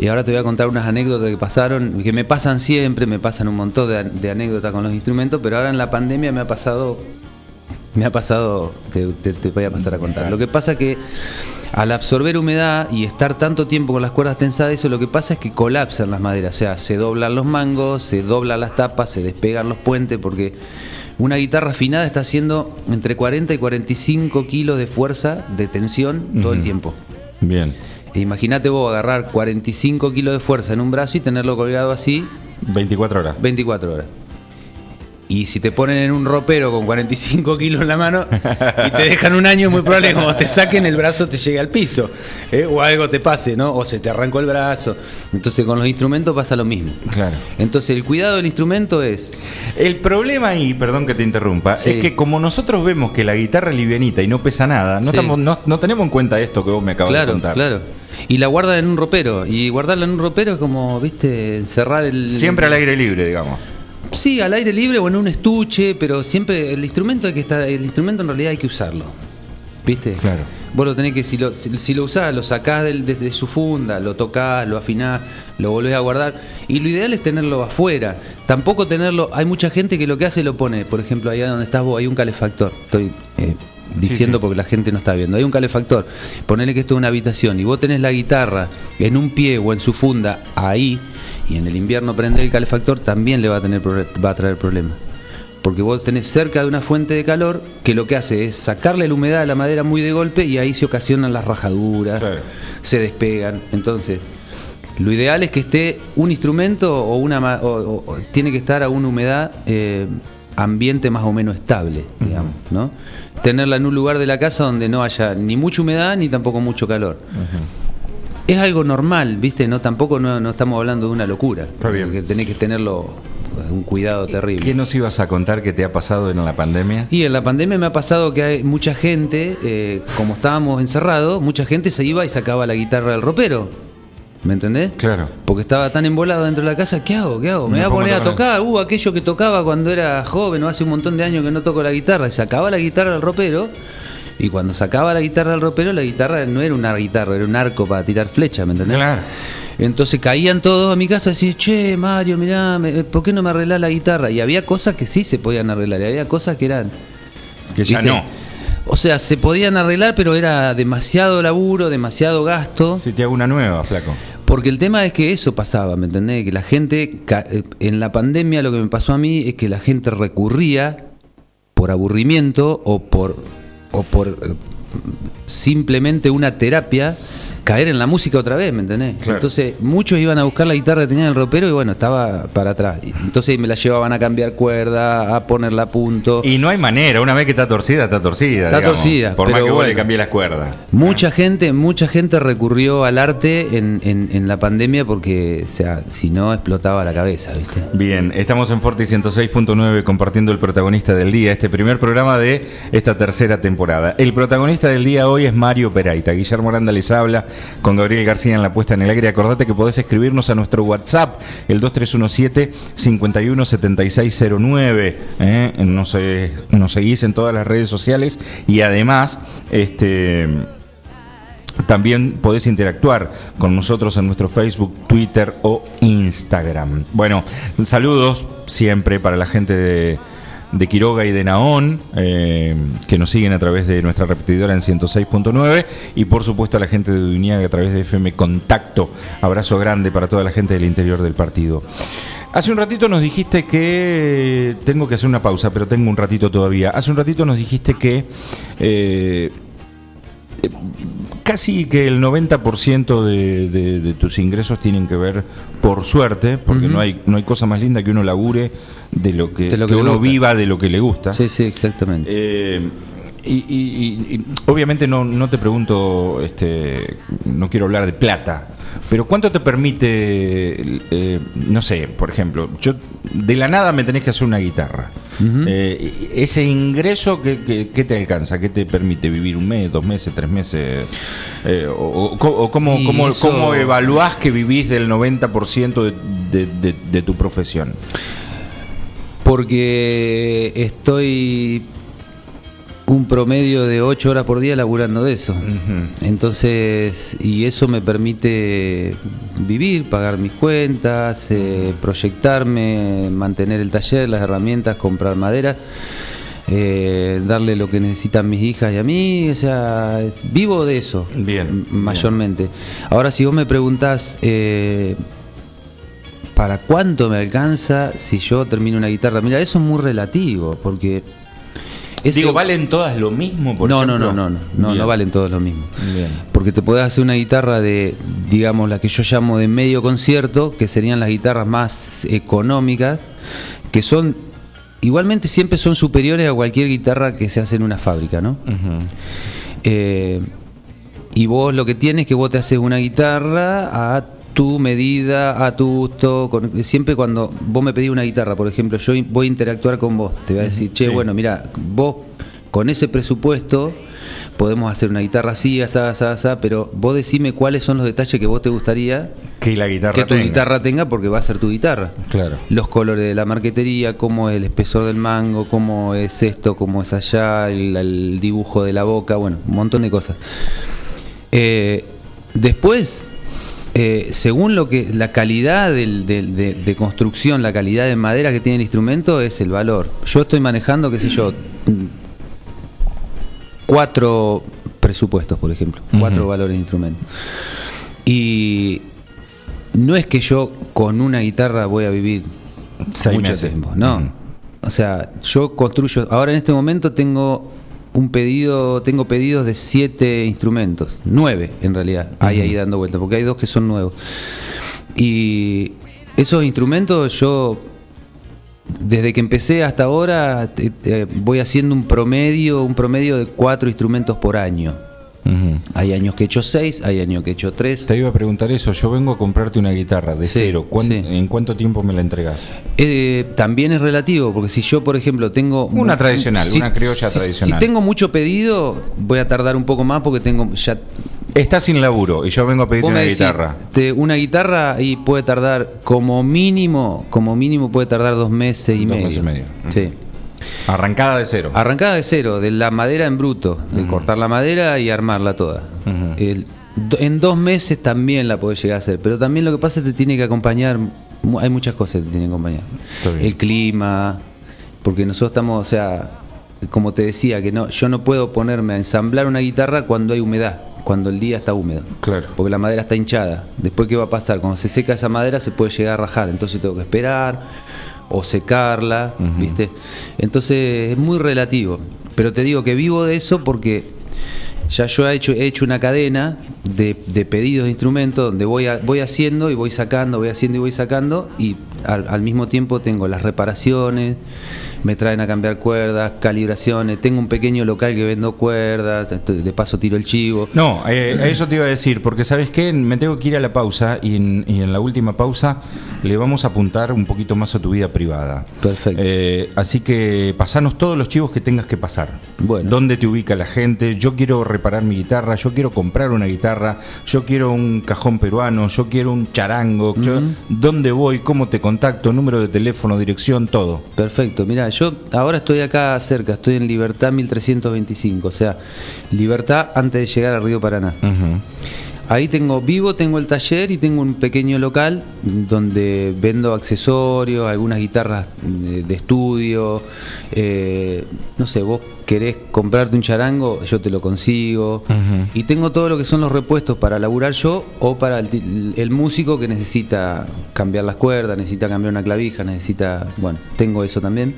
y ahora te voy a contar unas anécdotas que pasaron, que me pasan siempre, me pasan un montón de, de anécdotas con los instrumentos, pero ahora en la pandemia me ha pasado, me ha pasado, te, te- te voy a pasar a contar. Lo que pasa que al absorber humedad y estar tanto tiempo con las cuerdas tensadas, eso lo que pasa es que colapsan las maderas, o sea, se doblan los mangos, se doblan las tapas, se despegan los puentes, porque una guitarra afinada está haciendo entre 40 y 45 kilos de fuerza, de tensión, todo el tiempo. Bien. Imagínate vos agarrar 45 kilos de fuerza en un brazo y tenerlo colgado así 24 horas. 24 horas. Y si te ponen en un ropero con 45 kilos en la mano y te dejan un año, es muy probable que cuando te saquen el brazo te llegue al piso. ¿eh? O algo te pase, ¿no? O se te arrancó el brazo. Entonces con los instrumentos pasa lo mismo. Claro. Entonces el cuidado del instrumento es... El problema ahí, perdón que te interrumpa, Sí. es que como nosotros vemos que la guitarra es livianita y no pesa nada, no, Sí. estamos, no, no tenemos en cuenta esto que vos me acabas de Claro, contar. claro. Y la guardan en un ropero. Y guardarla en un ropero es como, viste, encerrar el... Siempre al aire libre, digamos. Sí, al aire libre o en un estuche, pero siempre el instrumento hay que estar, el instrumento en realidad hay que usarlo. ¿Viste? Claro. Vos lo tenés que, si lo, si, si lo usás, lo sacás del- desde su funda, lo tocás, lo afinás, lo volvés a guardar. Y lo ideal es tenerlo afuera. Tampoco tenerlo. Hay mucha gente que lo que hace lo pone. Por ejemplo, allá donde estás vos hay un calefactor. Estoy eh, diciendo sí. porque la gente no está viendo. Hay un calefactor. Ponele que esto es una habitación y vos tenés la guitarra en un pie o en su funda ahí y en el invierno prender el calefactor también le va a tener va a traer problemas. Porque vos tenés cerca de una fuente de calor que lo que hace es sacarle la humedad a la madera muy de golpe y ahí se ocasionan las rajaduras, se despegan. Entonces, lo ideal es que esté un instrumento o una o- o tiene que estar a una humedad eh, ambiente más o menos estable, digamos, ¿no? Tenerla en un lugar de la casa donde no haya ni mucha humedad ni tampoco mucho calor. es algo normal, ¿viste? No tampoco no, no estamos hablando de una locura. Que tenés que tenerlo eh, un cuidado terrible. ¿Qué nos ibas a contar que te ha pasado en la pandemia? Y en la pandemia me ha pasado que hay mucha gente, eh, como estábamos encerrados, mucha gente se iba y sacaba la guitarra del ropero. ¿Me entendés? Claro. Porque estaba tan embolado dentro de la casa, ¿qué hago? ¿Qué hago? Me Me voy a poner a tocar. uh, aquello que tocaba cuando era joven o hace un montón de años que no toco la guitarra. Y sacaba la guitarra del ropero. Y cuando sacaba la guitarra del ropero, la guitarra no era una guitarra, era un arco para tirar flecha, ¿me entendés? Claro. Entonces caían todos a mi casa y decían, che, Mario, mirá, me- ¿por qué no me arreglás la guitarra? Y había cosas que sí se podían arreglar, y había cosas que eran... Que ya ¿viste? no. O sea, se podían arreglar, pero era demasiado laburo, demasiado gasto. Si te hago una nueva, flaco. Porque el tema es que eso pasaba, ¿me entendés? Que la gente, eh, en la pandemia lo que me pasó a mí es que la gente recurría por aburrimiento o por, o por eh, simplemente una terapia caer en la música otra vez, ¿me entendés? Claro. Entonces muchos iban a buscar la guitarra que tenían en el ropero y bueno, estaba para atrás. Entonces me la llevaban a cambiar cuerda, a ponerla a punto. Y no hay manera, una vez que está torcida, está torcida. Está digamos. torcida, Por más que vos le bueno. cambié las cuerdas. Mucha gente, mucha gente recurrió al arte en, en- en la pandemia porque, o sea, si no explotaba la cabeza, ¿viste? Bien, estamos en Forti 106.9 compartiendo el protagonista del día, este primer programa de esta tercera temporada. El protagonista del día hoy es Mario Peraita. Guillermo Aranda les habla con Gabriel García en la puesta en el aire. Acordate que podés escribirnos a nuestro WhatsApp, el 2317-517609. ¿eh? Nos, eh, nos seguís en todas las redes sociales y además, este. También podés interactuar con nosotros en nuestro Facebook, Twitter o Instagram. Bueno, saludos siempre para la gente de, de Quiroga y de Naón, eh, que nos siguen a través de nuestra repetidora en 106.9 y por supuesto a la gente de Duñaga a través de FM Contacto. Abrazo grande para toda la gente del interior del partido. Hace un ratito nos dijiste que... Tengo que hacer una pausa, pero tengo un ratito todavía. Hace un ratito nos dijiste que... eh, casi que el 90% de, de- de tus ingresos tienen que ver, por suerte, porque no hay no hay cosa más linda que uno labure de lo que, De lo que que uno gusta. viva de lo que le gusta. Sí, sí, exactamente. Eh, y, y- y- y obviamente no, no te pregunto, este, no quiero hablar de plata, pero ¿cuánto te permite, eh, no sé, por ejemplo, yo de la nada me tenés que hacer una guitarra? Eh, ese ingreso, ¿qué, qué- qué te alcanza? ¿Qué te permite vivir un mes, dos meses, tres meses? Eh, o, o- o cómo, cómo- eso- cómo evaluás que vivís del 90% de, de- de- de tu profesión? Porque estoy un promedio de 8 horas por día laburando de eso. Entonces, y eso me permite vivir, pagar mis cuentas, eh, proyectarme, mantener el taller, las herramientas, comprar madera. eh, darle lo que necesitan mis hijas y a mí, o sea, vivo de eso, bien, mayormente. Ahora, si vos me preguntás, eh, ¿para cuánto me alcanza si yo termino una guitarra? Mira, eso es muy relativo, porque... ese- Digo, ¿valen todas lo mismo? Por no, no, no, no, no, no, no valen todos lo mismo. Bien. Porque te podés hacer una guitarra de, digamos, la que yo llamo de medio concierto, que serían las guitarras más económicas, que son, igualmente siempre son superiores a cualquier guitarra que se hace en una fábrica, ¿no? Eh, y vos lo que tienes es que vos te haces una guitarra a tu medida, a tu gusto. con- siempre cuando vos me pedís una guitarra, por ejemplo, yo voy a interactuar con vos. Te voy a decir, che, Sí. bueno, mira, vos con ese presupuesto podemos hacer una guitarra así, asá, asá, asá, pero vos decime cuáles son los detalles que vos te gustaría Que la guitarra que tu tenga. guitarra tenga porque va a ser tu guitarra. Claro. Los colores de la marquetería, cómo es el espesor del mango, cómo es esto, cómo es allá, el, el dibujo de la boca, bueno, un montón de cosas. Eh, después, eh, según lo que la calidad del- del- de, de construcción, la calidad de madera que tiene el instrumento es el valor. Yo estoy manejando, qué sé yo, cuatro presupuestos, por ejemplo, cuatro valores de instrumento. Y no es que yo con una guitarra voy a vivir Seis mucho meses. tiempo, no. O sea, yo construyo, ahora en este momento tengo un pedido, tengo pedidos de siete instrumentos, nueve en realidad, hay ahí dando vueltas, porque hay dos que son nuevos. Y esos instrumentos yo desde que empecé hasta ahora voy haciendo un promedio, un promedio de cuatro instrumentos por año. Hay años que he hecho seis, hay años que he hecho tres. Te iba a preguntar eso. Yo vengo a comprarte una guitarra de Sí, cero. ¿Cuán- sí. ¿En cuánto tiempo me la entregas? Eh, también es relativo, porque si yo, por ejemplo, tengo... Una tradicional, si- una criolla si- tradicional. Si tengo mucho pedido, voy a tardar un poco más porque tengo ya... Estás sin laburo y yo vengo a pedirte una decís, guitarra. te- una guitarra y puede tardar como mínimo, como mínimo puede tardar dos meses y Dos medio. meses y medio. Sí. Arrancada de cero. Arrancada de cero, de la madera en bruto, de cortar la madera y armarla toda. El- en dos meses también la podés llegar a hacer, pero también lo que pasa es que te tiene que acompañar, hay muchas cosas que te tienen que acompañar. El clima, porque nosotros estamos, o sea, como te decía, que no, yo no puedo ponerme a ensamblar una guitarra cuando hay humedad, cuando el día está húmedo. Claro. Porque la madera está hinchada. Después, ¿qué va a pasar? Cuando se seca esa madera se puede llegar a rajar, entonces tengo que esperar o secarla, ¿viste? Entonces es muy relativo. Pero te digo que vivo de eso porque ya yo he hecho, he hecho una cadena de, de pedidos de instrumentos donde voy, a- voy haciendo y voy sacando, voy haciendo y voy sacando y al, al mismo tiempo tengo las reparaciones, me traen a cambiar cuerdas, calibraciones, tengo un pequeño local que vendo cuerdas, de paso tiro el chivo. No, eh, a eso te iba a decir, porque sabes qué, me tengo que ir a la pausa y en, y en la última pausa le vamos a apuntar un poquito más a tu vida privada. Perfecto. Eh, así que pasanos todos los chivos que tengas que pasar. Bueno. ¿Dónde te ubica la gente? Yo quiero reparar mi guitarra, yo quiero comprar una guitarra, yo quiero un cajón peruano, yo quiero un charango. yo- ¿Dónde voy? ¿Cómo te contacto? Número de teléfono, dirección, todo. Perfecto, mira, yo ahora estoy acá cerca, estoy en Libertad 1325, o sea, Libertad antes de llegar a Río Paraná. Ahí tengo vivo, tengo el taller y tengo un pequeño local donde vendo accesorios, algunas guitarras de, de estudio. eh, no sé, vos querés comprarte un charango, yo te lo consigo. Y tengo todo lo que son los repuestos para laburar yo o para el, el músico que necesita cambiar las cuerdas, necesita cambiar una clavija, necesita. Bueno, tengo eso también.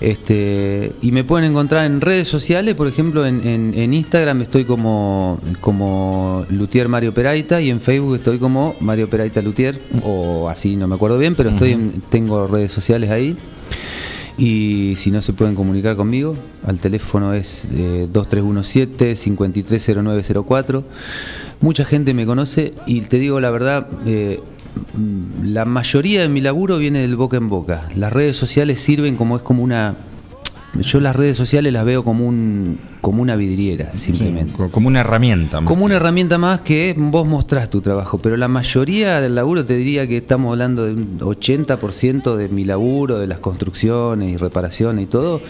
Este, y me pueden encontrar en redes sociales, por ejemplo, en, en- en Instagram estoy como, como Lutier Mario Peraita y en Facebook estoy como Mario Peraita Lutier, o así, no me acuerdo bien, pero estoy en- tengo redes sociales ahí. Y si no se pueden comunicar conmigo, al teléfono es eh, 2317-530904. Mucha gente me conoce y te digo la verdad, eh, la mayoría de mi laburo viene del boca en boca. Las redes sociales sirven como es como una... Yo las redes sociales las veo como un como una vidriera, simplemente. Co- Como una herramienta. más. Como una herramienta más que vos mostrás tu trabajo, pero la mayoría del laburo te diría que estamos hablando de un 80% de mi laburo, de las construcciones y reparaciones y todo,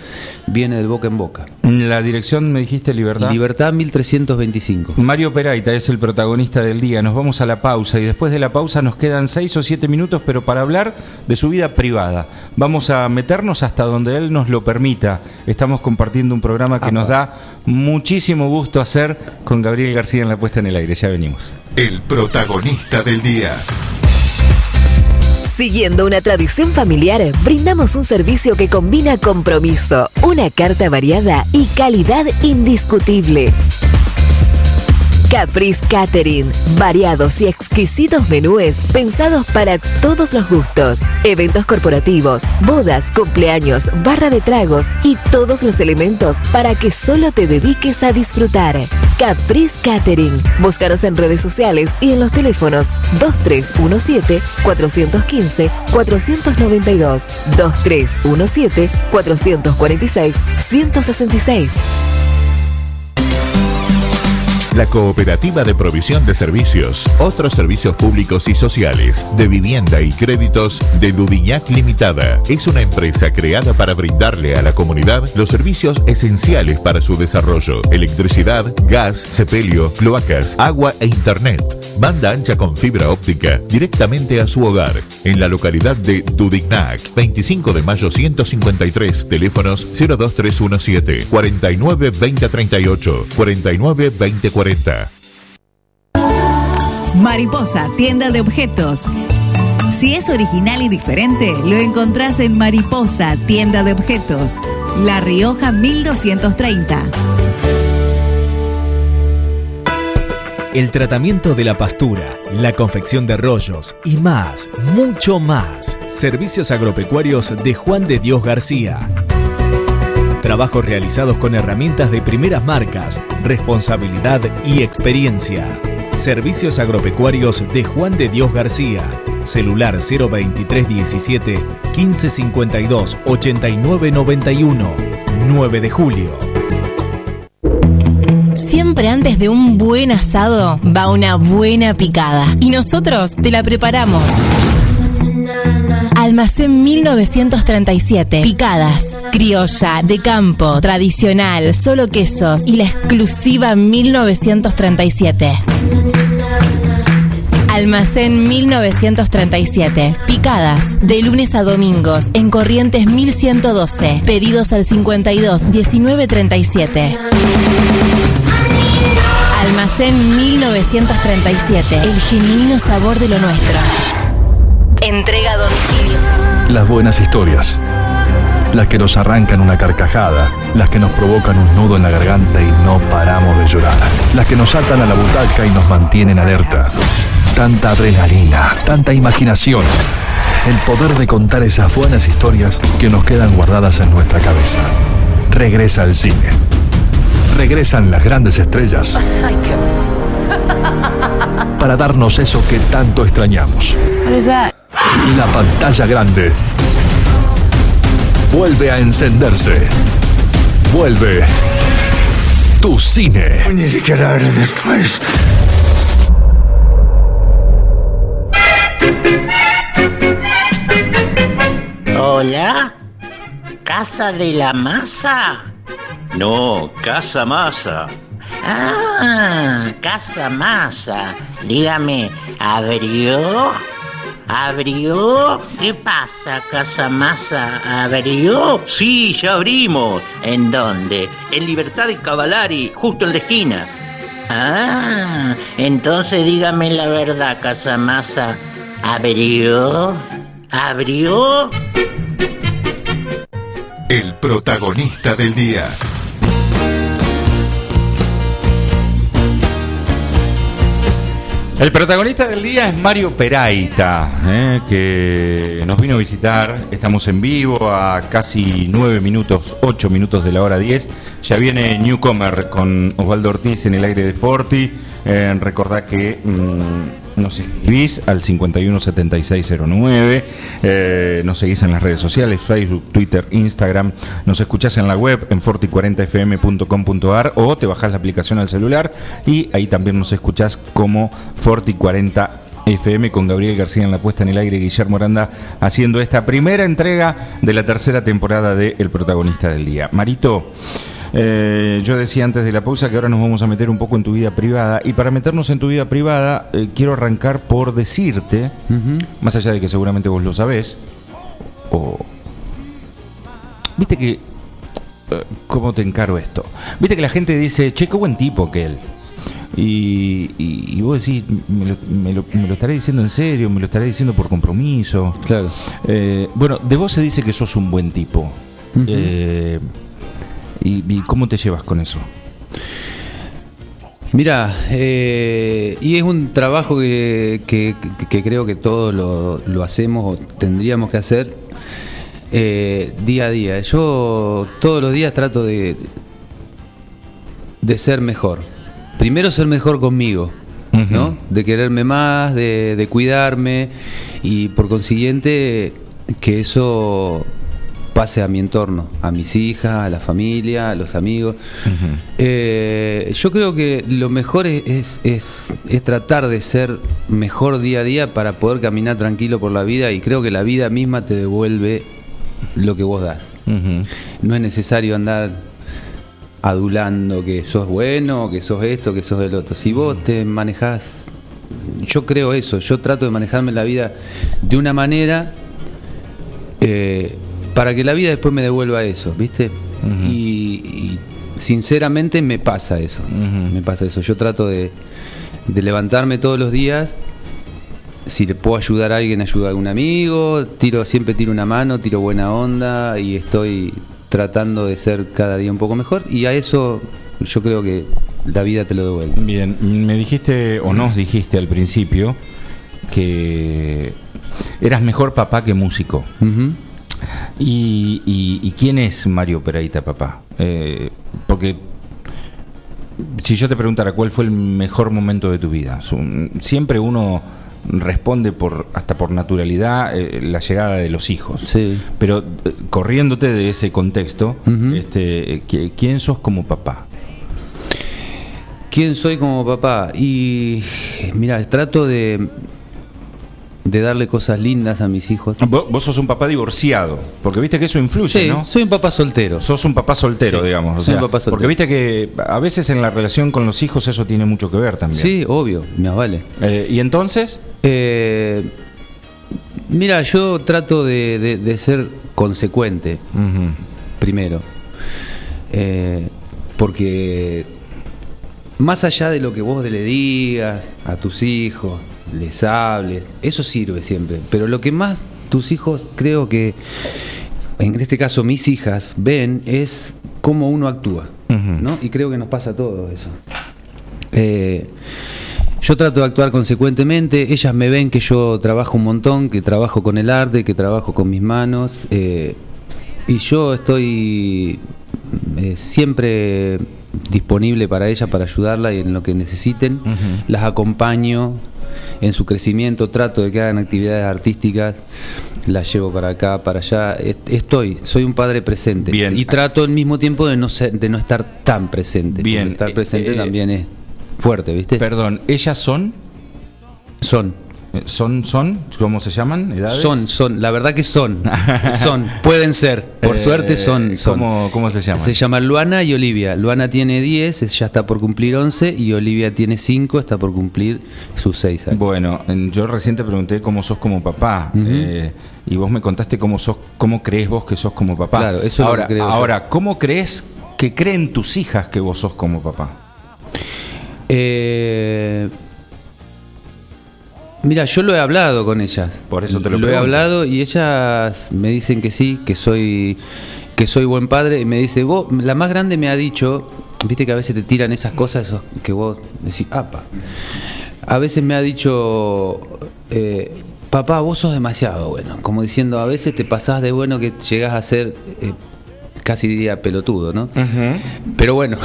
viene del boca en boca. La dirección me dijiste Libertad. Libertad 1325. Mario Peraita es el protagonista del día. Nos vamos a la pausa y después de la pausa nos quedan seis o siete minutos, pero para hablar de su vida privada. Vamos a meternos hasta donde él nos lo permita. Estamos compartiendo un programa que nos da muchísimo gusto hacer con Gabriel García en la puesta en el aire. Ya venimos. El protagonista del día. Siguiendo una tradición familiar, brindamos un servicio que combina compromiso, una carta variada y calidad indiscutible. Caprice Catering, variados y exquisitos menúes pensados para todos los gustos. Eventos corporativos, bodas, cumpleaños, barra de tragos y todos los elementos para que solo te dediques a disfrutar. Caprice Catering. Búscanos en redes sociales y en los teléfonos 2317-415-492, 2317-446-166. La Cooperativa de Provisión de Servicios, otros servicios públicos y sociales, de vivienda y créditos de Dudignac Limitada, es una empresa creada para brindarle a la comunidad los servicios esenciales para su desarrollo: electricidad, gas, sepelio, cloacas, agua e internet. Banda ancha con fibra óptica directamente a su hogar, en la localidad de Dudignac, 25 de mayo 153, teléfonos 02317 49 2038, 49 2040. Mariposa, tienda de objetos. Si es original y diferente, lo encontrás en Mariposa, tienda de objetos. La Rioja 1230. El tratamiento de la pastura, la confección de rollos y más, mucho más. Servicios agropecuarios de Juan de Dios García. Trabajos realizados con herramientas de primeras marcas, responsabilidad y experiencia. Servicios agropecuarios de Juan de Dios García. Celular 02317 1552 8991. 9 de julio. Siempre antes de un buen asado va una buena picada. Y nosotros te la preparamos. Almacén 1937. Picadas. Criolla, de campo, tradicional, solo quesos y la exclusiva 1937. Almacén 1937. Picadas. De lunes a domingos. En Corrientes 1112. Pedidos al 52 1937. Almacén 1937. El genuino sabor de lo nuestro. Entrega a domicilio. Las buenas historias. Las que nos arrancan una carcajada, las que nos provocan un nudo en la garganta y no paramos de llorar, las que nos atan a la butaca y nos mantienen alerta. Tanta adrenalina, tanta imaginación. El poder de contar esas buenas historias que nos quedan guardadas en nuestra cabeza. Regresa al cine. Regresan las grandes estrellas para darnos eso que tanto extrañamos. La pantalla grande vuelve a encenderse. Vuelve tu cine. después. Hola, Casa de la Masa. No, Casa Masa. Ah, Casa Masa. Dígame, ¿abrió? ¿Abrió? ¿Qué pasa, Casa Masa? ¿Abrió? Sí, ya abrimos. ¿En dónde? En Libertad y Cavalari, justo en la esquina. Ah, entonces dígame la verdad, Casa Masa. ¿Abrió? ¿Abrió? El protagonista del día. El protagonista del día es Mario Peraita, eh, que nos vino a visitar. Estamos en vivo a casi 9 minutos, 8 minutos de la hora 10. Ya viene Newcomer con Osvaldo Ortiz en el aire de Forti. Eh, recordá que mm, nos escribís al 517609. Eh, nos seguís en las redes sociales, Facebook, Twitter, Instagram. Nos escuchás en la web en forti40fm.com.ar o te bajás la aplicación al celular y ahí también nos escuchás como Forti40 FM con Gabriel García en la puesta en el aire Guillermo Moranda haciendo esta primera entrega de la tercera temporada de El protagonista del día. Marito, eh, yo decía antes de la pausa que ahora nos vamos a meter un poco en tu vida privada y para meternos en tu vida privada eh, quiero arrancar por decirte, más allá de que seguramente vos lo sabés, o... Viste que... eh, ¿Cómo te encaro esto? Viste que la gente dice, che, qué buen tipo que él. Y, y- y vos decís, me lo, me lo- me lo estaré diciendo en serio, me lo estaré diciendo por compromiso. Claro. Eh, bueno, de vos se dice que sos un buen tipo. Eh, y, y cómo te llevas con eso? Mira, eh, y es un trabajo que, que- que creo que todos lo, lo hacemos o tendríamos que hacer eh, día a día. Yo todos los días trato de, de ser mejor. Primero ser mejor conmigo, ¿no? De quererme más, de, de cuidarme y por consiguiente que eso pase a mi entorno, a mis hijas, a la familia, a los amigos. Eh, yo creo que lo mejor es, es, es- es tratar de ser mejor día a día para poder caminar tranquilo por la vida y creo que la vida misma te devuelve lo que vos das. No es necesario andar adulando que sos bueno, que sos esto, que sos del otro. Si vos te manejás, yo creo eso, yo trato de manejarme la vida de una manera eh, para que la vida después me devuelva eso, ¿viste? y, y sinceramente me pasa eso, me pasa eso. Yo trato de, de levantarme todos los días. Si le puedo ayudar a alguien, ayudo a algún amigo, tiro, siempre tiro una mano, tiro buena onda y estoy tratando de ser cada día un poco mejor y a eso yo creo que la vida te lo devuelve. Bien, me dijiste o nos dijiste al principio que eras mejor papá que músico. ¿Y, y- y quién es Mario Peraíta, papá? Eh, porque si yo te preguntara cuál fue el mejor momento de tu vida, siempre uno responde por hasta por naturalidad eh, la llegada de los hijos. Pero eh, corriéndote de ese contexto, este, eh, ¿qui- ¿quién sos como papá? ¿Quién soy como papá? Y mira, trato de, de darle cosas lindas a mis hijos. Vos, vos sos un papá divorciado, porque viste que eso influye, Sí, ¿no? soy un papá soltero. Sos un papá soltero, Sí, digamos. o soy un papá soltero. Porque viste que a veces en la relación con los hijos eso tiene mucho que ver también. Sí, obvio, me vale. Eh, ¿Y entonces? Eh, mira, yo trato de, de- de ser consecuente, primero. Eh, porque más allá de lo que vos le digas a tus hijos, les hables, eso sirve siempre. Pero lo que más tus hijos creo que, en este caso mis hijas, ven es cómo uno actúa. ¿no? Y creo que nos pasa a todos eso. Eh, yo trato de actuar consecuentemente, ellas me ven que yo trabajo un montón, que trabajo con el arte, que trabajo con mis manos, eh, y yo estoy eh, siempre disponible para ellas, para ayudarla y en lo que necesiten, las acompaño en su crecimiento, trato de que hagan actividades artísticas, las llevo para acá, para allá, Est- estoy, soy un padre presente y trato al mismo tiempo de no ser, de no estar tan presente. Bien, porque estar eh, presente eh, también es fuerte, ¿viste? Perdón, ¿ellas son? Son. ¿Son, son? ¿Cómo se llaman? ¿Edades? Son, son, la verdad que son. son, pueden ser. Por Eh, suerte son. son. ¿cómo- cómo se llaman? Se llaman Luana y Olivia. Luana tiene 10, ya está por cumplir 11, y Olivia tiene 5, está por cumplir sus 6 años. Bueno, en- yo recién te pregunté cómo sos como papá. Eh, y vos me contaste cómo sos, cómo crees vos que sos como papá. Claro, eso es lo ahora, que creo yo. ahora, ¿cómo crees que creen tus hijas que vos sos como papá? Eh, mira, yo lo he hablado con ellas. Por eso te lo he pregunto. hablado y ellas me dicen que sí, que soy que soy buen padre y me dice, "Vos, la más grande me ha dicho, viste que a veces te tiran esas cosas esos que vos decís, "Apa." A veces me ha dicho eh, papá, vos sos demasiado bueno, como diciendo, a veces te pasás de bueno que llegás a ser eh, casi diría pelotudo, ¿no? Pero bueno,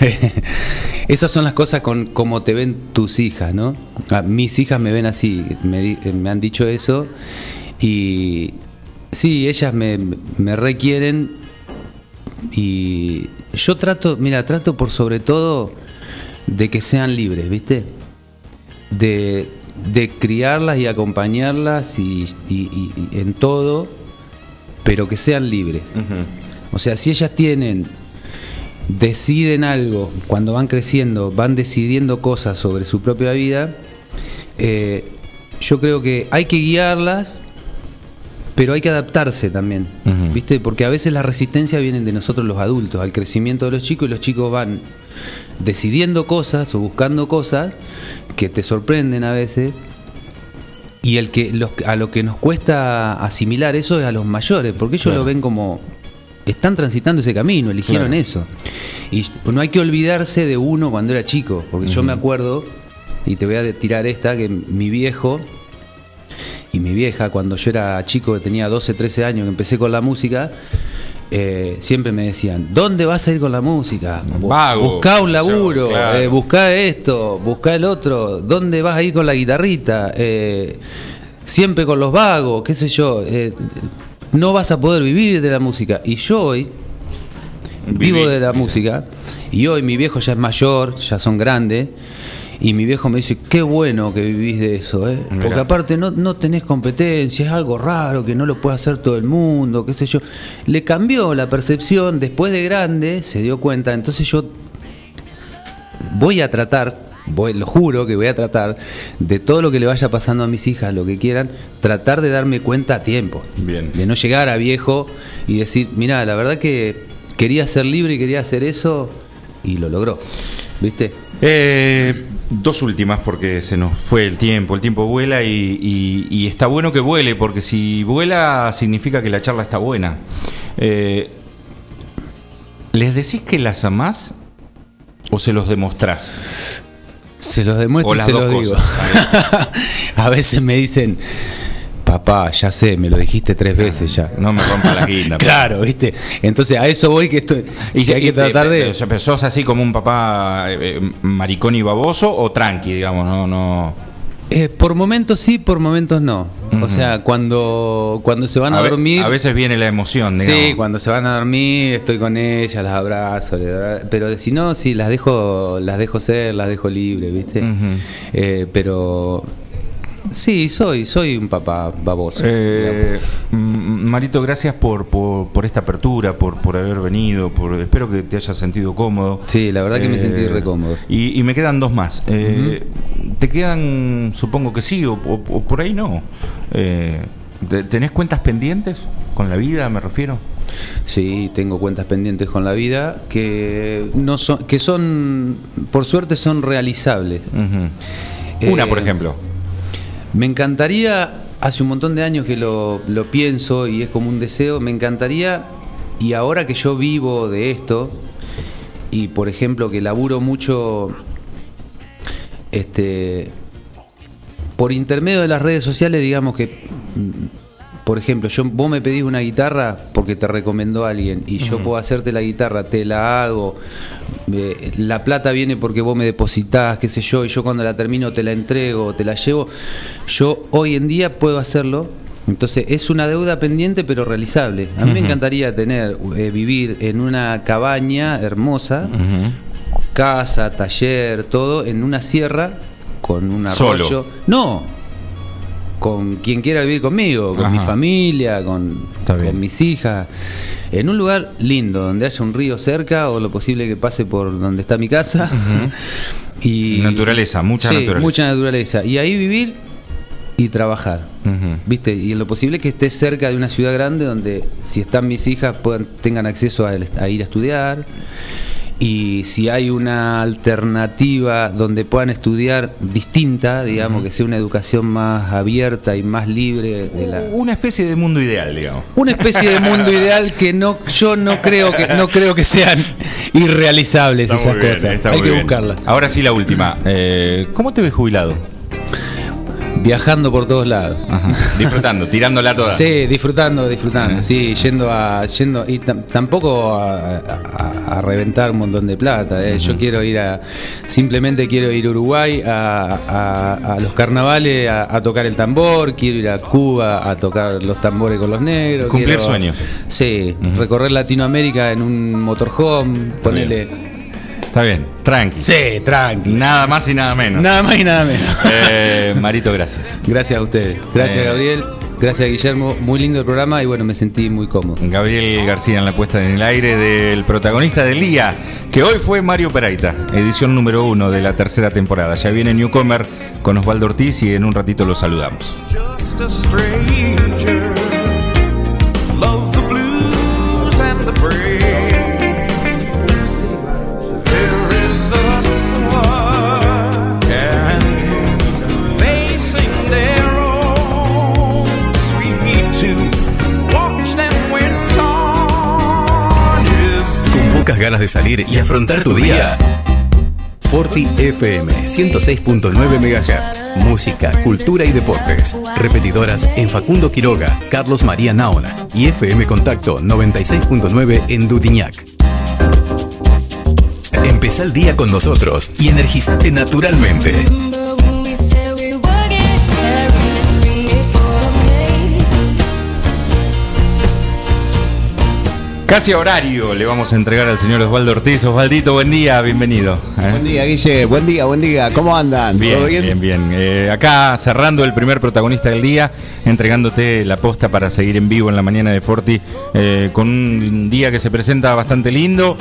esas son las cosas con como te ven tus hijas, ¿no? Ah, mis hijas me ven así, me, eh, me han dicho eso y sí, ellas me, me requieren y yo trato, mira, trato por sobre todo de que sean libres, ¿viste? De, de criarlas y acompañarlas y, y- y- y en todo, pero que sean libres. O sea, si ellas tienen, deciden algo, cuando van creciendo, van decidiendo cosas sobre su propia vida, eh, yo creo que hay que guiarlas, pero hay que adaptarse también, ¿viste? Porque a veces la resistencia viene de nosotros los adultos, al crecimiento de los chicos y los chicos van decidiendo cosas o buscando cosas que te sorprenden a veces y el que los- a lo que nos cuesta asimilar eso es a los mayores, porque ellos Claro. lo ven como están transitando ese camino, eligieron Claro. eso. Y no hay que olvidarse de uno cuando era chico, porque yo me acuerdo y te voy a tirar esta que mi viejo y mi vieja cuando yo era chico, que tenía 12, 13 años, que empecé con la música, eh, siempre me decían, ¿dónde vas a ir con la música? Vago. Buscá un laburo, Yo, claro. eh, buscá esto, buscá el otro, ¿dónde vas a ir con la guitarrita? Eh, siempre con los vagos, qué sé yo, no vas a poder vivir de la música. Y yo hoy vivo de la música, y hoy mi viejo ya es mayor, ya son grandes, y mi viejo me dice, qué bueno que vivís de eso, ¿eh? porque Mirá. aparte no, no tenés competencia, es algo raro que no lo puede hacer todo el mundo, qué sé yo. Le cambió la percepción, después de grande se dio cuenta, entonces yo voy a tratar, voy, lo juro que voy a tratar, de todo lo que le vaya pasando a mis hijas, lo que quieran, tratar de darme cuenta a tiempo. Bien. De no llegar a viejo y decir, mira, la verdad que quería ser libre y quería hacer eso y lo logró. ¿Viste? Eh, dos últimas porque se nos fue el tiempo, el tiempo vuela y, y- y está bueno que vuele, porque si vuela significa que la charla está buena. Eh, ¿Les decís que las amás o se los demostrás? Se los demuestro y se los digo. a veces me dicen, Papá, ya sé, me lo dijiste tres veces ya. No me rompa la guinda. claro, ¿viste? Entonces a eso voy que estoy. Y, que hay que tratar de. ¿Pero sos así como un papá eh, eh, maricón y baboso o tranqui, digamos? No, no. Eh, por momentos sí, por momentos no. O sea, cuando, cuando se van a, dormir. A veces viene la emoción, digamos. Sí, cuando se van a dormir estoy con ellas, las abrazo, pero si no, sí, las dejo, las dejo ser, las dejo libre, ¿viste? Eh, pero sí, soy, soy un papá baboso. Eh, Marito, gracias por, por, por esta apertura, por, por haber venido, por espero que te hayas sentido cómodo. Sí, la verdad que me Eh, sentí re cómodo. Y, y me quedan dos más. Eh, ¿Te quedan, supongo que sí, o, o- o por ahí no? Eh, ¿te- ¿Tenés cuentas pendientes con la vida, me refiero? Sí, tengo cuentas pendientes con la vida que no son, que son, por suerte, son realizables. Una, Eh, por ejemplo. Me encantaría, hace un montón de años que lo, lo pienso y es como un deseo, me encantaría, y ahora que yo vivo de esto, y por ejemplo que laburo mucho, este, por intermedio de las redes sociales, digamos que, mm, por ejemplo, yo, vos me pedís una guitarra porque te recomendó alguien y yo puedo hacerte la guitarra, te la hago, eh, la plata viene porque vos me depositás, qué sé yo, y yo cuando la termino te la entrego, te la llevo. Yo hoy en día puedo hacerlo. Entonces es una deuda pendiente pero realizable. A mí me encantaría tener, eh, vivir en una cabaña hermosa, casa, taller, todo, en una sierra con un Solo. arroyo. No, con quien quiera vivir conmigo, con Ajá. mi familia, con, con mis hijas. En un lugar lindo, donde haya un río cerca o lo posible que pase por donde está mi casa. y Naturaleza, mucha Sí, naturaleza. Mucha naturaleza. Y ahí vivir y trabajar. ¿Viste? Y en lo posible que esté cerca de una ciudad grande donde si están mis hijas puedan, tengan acceso a, a ir a estudiar. Y si hay una alternativa donde puedan estudiar distinta, digamos, que sea una educación más abierta y más libre de la, Una especie de mundo ideal, digamos. una especie de mundo ideal que no yo no creo que no creo que sean irrealizables Está esas bien, cosas. Hay que bien. buscarlas. Ahora sí la última. Eh, ¿Cómo te ves jubilado? Viajando por todos lados. Disfrutando, tirándola toda. Sí, disfrutando, disfrutando, sí, yendo a, yendo y tam- tampoco a, a- a reventar un montón de plata. eh. Yo quiero ir a, simplemente quiero ir a Uruguay a, los carnavales a, tocar el tambor, quiero ir a Cuba a tocar los tambores con los negros. Cumplir quiero- sueños. Sí, recorrer Latinoamérica en un motorhome, ponerle. Está bien, tranqui. Sí, tranqui. Nada más y nada menos. Nada más y nada menos. Eh, Marito, gracias. Gracias a ustedes. Gracias, Eh. Gabriel. Gracias, Guillermo. Muy lindo el programa y bueno, me sentí muy cómodo. Gabriel García en la puesta en el aire del protagonista del día, que hoy fue Mario Peraita, edición número uno de la tercera temporada. Ya viene Newcomer con Osvaldo Ortiz y en un ratito lo saludamos. just a ganas de salir y afrontar tu día. Forti FM 106.9 MHz. Música, cultura y deportes. Repetidoras en Facundo Quiroga, Carlos María Naona y FM Contacto 96.9 en Dudiñac. Empezá el día con nosotros y energizate naturalmente. Casi a horario le vamos a entregar al señor Osvaldo Ortiz. Osvaldito, buen día, bienvenido. ¿eh? Buen día, Guille. Buen día, buen día. ¿Cómo andan? Bien, ¿Todo bien, bien? bien. Eh, acá cerrando el primer protagonista del día, entregándote la posta para seguir en vivo en la mañana de Forti, eh, con un día que se presenta bastante lindo,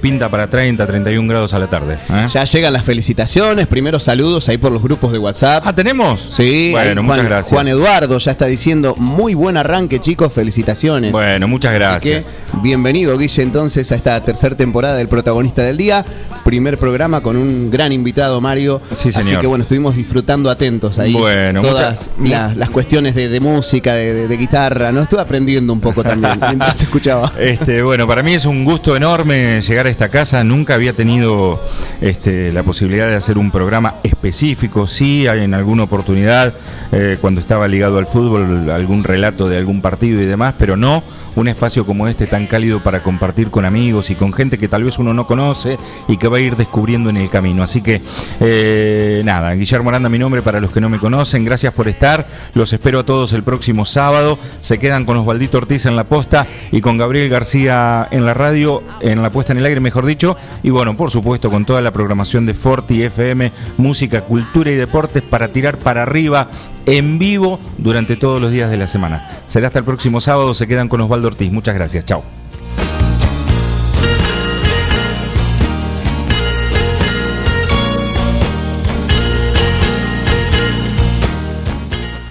pinta para 30, 31 grados a la tarde. Ya llegan las felicitaciones, primeros saludos ahí por los grupos de WhatsApp. Ah, ¿tenemos? Sí, Bueno, muchas gracias. Juan Eduardo ya está diciendo muy buen arranque, chicos, felicitaciones. Bueno, muchas gracias. Bienvenido Guille entonces a esta tercera temporada del protagonista del día. Primer programa con un gran invitado, Mario. Sí, Así señor. que bueno, estuvimos disfrutando atentos ahí. Bueno, todas mucha- las, las cuestiones de, de música, de, guitarra. No estuve aprendiendo un poco también mientras escuchaba. Este, bueno, para mí es un gusto enorme llegar a esta casa. Nunca había tenido este, la posibilidad de hacer un programa específico. Sí, hay en alguna oportunidad, eh, cuando estaba ligado al fútbol, algún relato de algún partido y demás, pero no un espacio como este tan cálido para compartir con amigos y con gente que tal vez uno no conoce y que va a ir descubriendo en el camino. Así que, eh, nada, Guillermo Aranda, mi nombre para los que no me conocen. Gracias por estar. Los espero a todos el próximo sábado. Se quedan con Osvaldito Ortiz en la posta y con Gabriel García en la radio, en la puesta en el aire, mejor dicho. Y bueno, por supuesto, con toda la programación de Forti FM, música, cultura y deportes para tirar para arriba en vivo durante todos los días de la semana. Será hasta el próximo sábado. Se quedan con Osvaldo Ortiz. Muchas gracias. Chao.